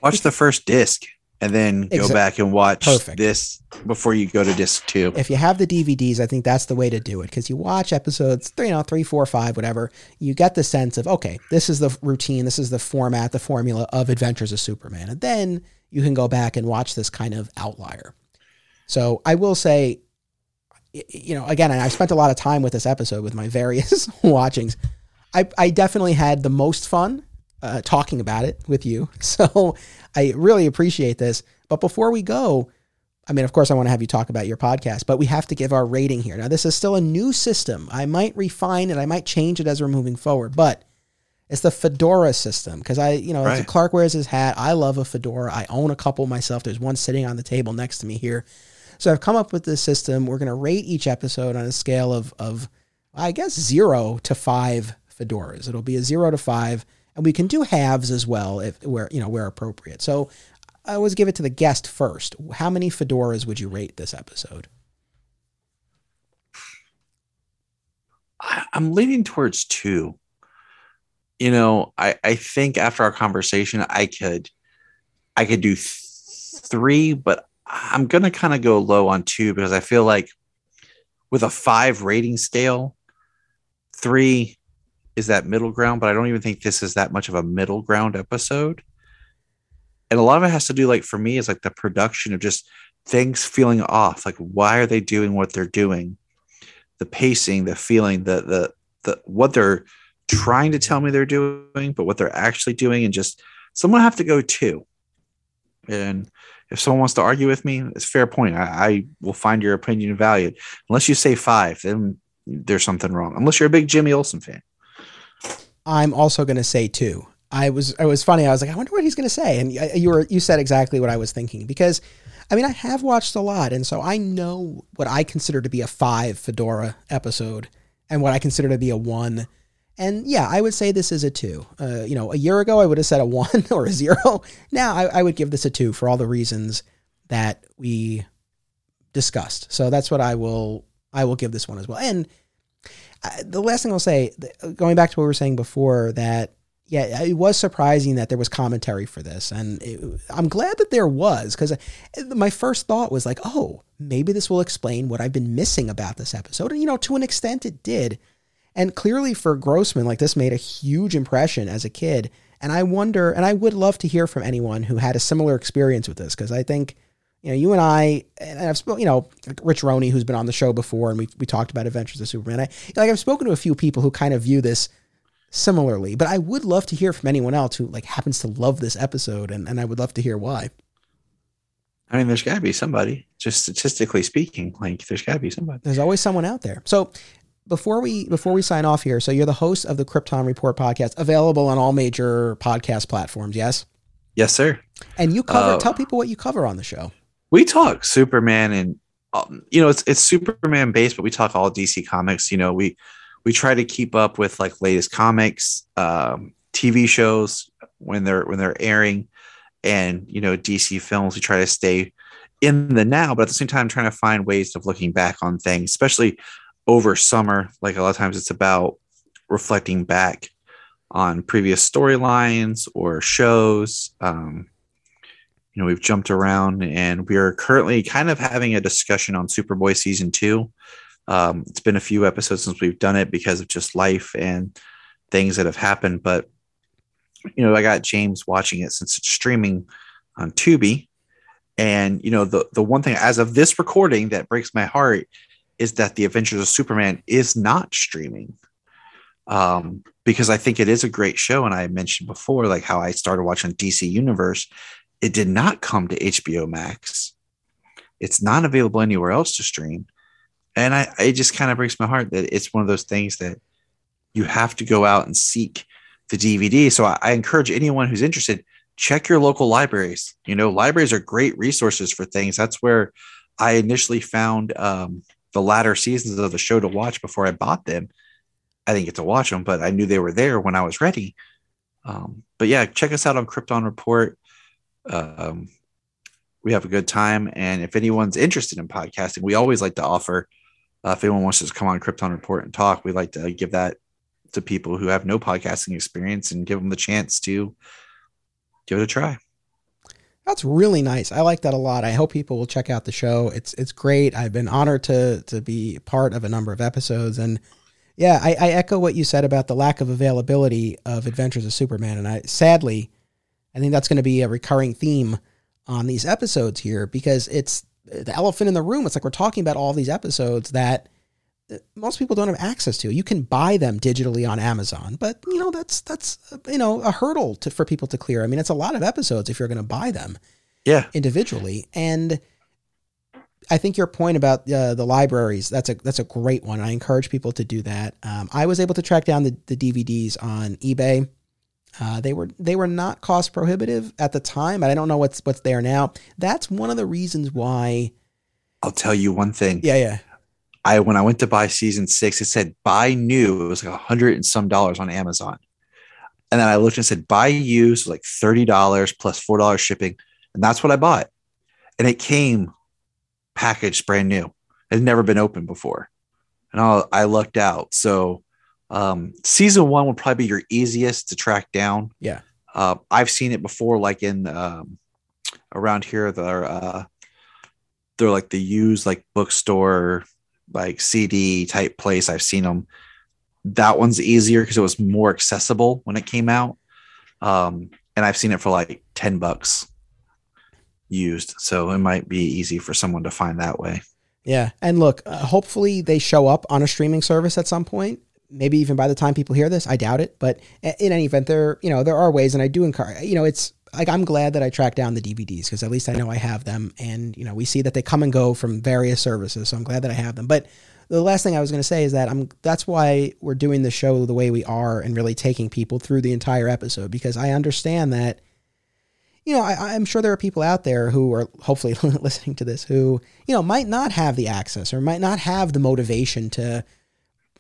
watch the first disc and then go Exa- back and watch Perfect. this before you go to disc two. if you have the DVDs, I think that's the way to do it because you watch episodes three, you know, three, four, five, whatever. You get the sense of okay, this is the routine, this is the format, the formula of Adventures of Superman, and then you can go back and watch this kind of outlier. So I will say, you know, again, I spent a lot of time with this episode with my various watchings. I, I definitely had the most fun uh, talking about it with you. So I really appreciate this. But before we go, I mean, of course, I want to have you talk about your podcast, but we have to give our rating here. Now, this is still a new system. I might refine it, I might change it as we're moving forward, but it's the fedora system because I, you know, Right. Clark wears his hat. I love a fedora. I own a couple myself. There's one sitting on the table next to me here. So I've come up with this system. We're going to rate each episode on a scale of, of I guess, zero to five fedoras. It'll be a zero to five, and we can do halves as well if where you know where appropriate. So I always give it to the guest first. How many fedoras would you rate this episode? I'm leaning towards two. You know, I, I think after our conversation, I could, I could do th- three, but I'm gonna kind of go low on two because I feel like with a five rating scale, three is that middle ground, but I don't even think this is that much of a middle ground episode. And a lot of it has to do, like for me, is like the production of just things feeling off. Like, why are they doing what they're doing? the pacing, the feeling, the the the what they're trying to tell me they're doing, but what they're actually doing, and just someone have to go too. And if someone wants to argue with me, it's fair point. I, I will find your opinion valued. Unless you say five, then there's something wrong. Unless you're a big Jimmy Olsen fan. I'm also going to say two. I was it was funny. I was like, I wonder what he's going to say, and you were you said exactly what I was thinking because, I mean, I have watched a lot, and so I know what I consider to be a five Fedora episode, and what I consider to be a one. And yeah, I would say this is a two. Uh, you know, a year ago I would have said a one or a zero. Now I, I would give this a two for all the reasons that we discussed. So that's what I will I will give this one as well. And uh, the last thing I'll say, going back to what we were saying before, that yeah, it was surprising that there was commentary for this, and it, I'm glad that there was because my first thought was like, oh, maybe this will explain what I've been missing about this episode, and you know, to an extent, it did. And clearly, for Grossman, like this made a huge impression as a kid. And I wonder, and I would love to hear from anyone who had a similar experience with this because I think you know, you and I, and I've spoken, you know, like Rich Roney, who's been on the show before, and we we talked about Adventures of Superman. I like I've spoken to a few people who kind of view this similarly, but I would love to hear from anyone else who like happens to love this episode, and, and I would love to hear why. I mean, there's got to be somebody. Just statistically speaking, like there's got to be somebody. There's always someone out there. So before we before we sign off here, so you're the host of the Krypton Report podcast, available on all major podcast platforms, yes? Yes, sir. And you cover Uh, tell people what you cover on the show. we talk Superman and um, you know it's it's Superman based, but we talk all DC comics. You know, we we try to keep up with like latest comics, um, TV shows when they're when they're airing, and you know DC films. We try to stay in the now, but at the same time trying to find ways of looking back on things, especially over summer. Like a lot of times, it's about reflecting back on previous storylines or shows. Um, you know, we've jumped around and we are currently kind of having a discussion on Superboy season two. Um, it's been a few episodes since we've done it because of just life and things that have happened. But, you know, I got James watching it since it's streaming on Tubi. And, you know, the, the one thing as of this recording that breaks my heart is that The Adventures of Superman is not streaming. Um, because I think it is a great show. And I mentioned before, like how I started watching DC Universe it did not come to HBO Max. It's not available anywhere else to stream. And I, it just kind of breaks my heart that it's one of those things that you have to go out and seek the DVD. So I, I encourage anyone who's interested, check your local libraries. You know, libraries are great resources for things. That's where I initially found um, the latter seasons of the show to watch before I bought them. I didn't get to watch them, but I knew they were there when I was ready. Um, but yeah, check us out on Krypton Report um, we have a good time. And if anyone's interested in podcasting, we always like to offer. Uh, if anyone wants to come on Krypton Report and talk, we like to give that to people who have no podcasting experience and give them the chance to give it a try. That's really nice. I like that a lot. I hope people will check out the show. It's it's great. I've been honored to to be part of a number of episodes, and yeah, I, I echo what you said about the lack of availability of Adventures of Superman. And I sadly, I think that's going to be a recurring theme on these episodes here because it's the elephant in the room. It's like we're talking about all these episodes that most people don't have access to. You can buy them digitally on Amazon, but you know that's that's you know a hurdle to, for people to clear. I mean, it's a lot of episodes if you're going to buy them, yeah, individually. And I think your point about uh, the libraries that's a that's a great one. I encourage people to do that. Um, I was able to track down the, the DVDs on eBay. Uh, they were they were not cost prohibitive at the time, but I don't know what's what's there now. That's one of the reasons why. I'll tell you one thing. Yeah, yeah. I when I went to buy season six, it said buy new. It was like a hundred and some dollars on Amazon. And then I looked and said buy used, so like thirty dollars plus four dollars shipping, and that's what I bought. And it came packaged brand new. It had never been opened before, and I, I lucked out. So um, season one will probably be your easiest to track down. Yeah, uh, I've seen it before, like in um, around here. They're uh, they're like the used like bookstore like CD type place. I've seen them. That one's easier because it was more accessible when it came out. Um, and I've seen it for like 10 bucks used. So it might be easy for someone to find that way. Yeah. And look, uh, hopefully they show up on a streaming service at some point. Maybe even by the time people hear this, I doubt it. But in any event, there, you know, there are ways, and I do encourage, you know, it's like I'm glad that I tracked down the DVDs because at least I know I have them, and you know we see that they come and go from various services. So I'm glad that I have them. But the last thing I was going to say is that I'm that's why we're doing the show the way we are and really taking people through the entire episode because I understand that. You know, I, I'm sure there are people out there who are hopefully listening to this who, you know, might not have the access or might not have the motivation to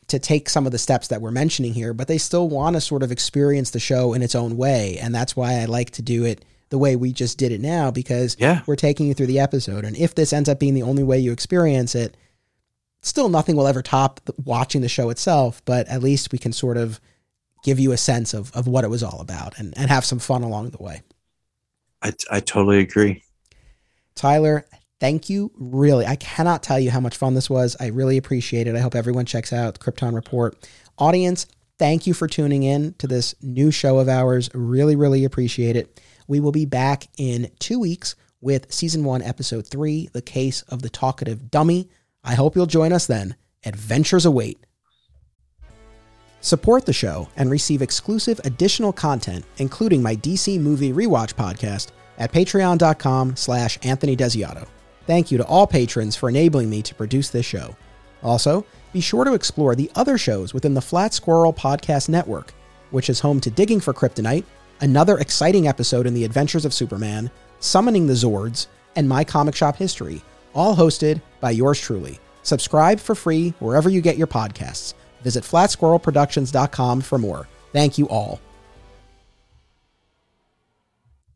to take some of the steps that we're mentioning here, but they still want to sort of experience the show in its own way. And that's why I like to do it the way we just did it now because yeah. we're taking you through the episode. And if this ends up being the only way you experience it, still nothing will ever top watching the show itself, but at least we can sort of give you a sense of, of what it was all about and, and have some fun along the way. I, I totally agree. Tyler, thank you. Really, I cannot tell you how much fun this was. I really appreciate it. I hope everyone checks out Krypton Report. Audience, thank you for tuning in to this new show of ours. Really, really appreciate it. We will be back in two weeks with season one, episode three, The Case of the Talkative Dummy. I hope you'll join us then. Adventures await. Support the show and receive exclusive additional content, including my DC movie rewatch podcast at patreon.com slash Anthony Desiato. Thank you to all patrons for enabling me to produce this show. Also, be sure to explore the other shows within the Flat Squirrel Podcast Network, which is home to Digging for Kryptonite, another exciting episode in the adventures of Superman, Summoning the Zords, and My Comic Shop History, all hosted by yours truly. Subscribe for free wherever you get your podcasts. Visit flatsquirrelproductions.com for more. Thank you all.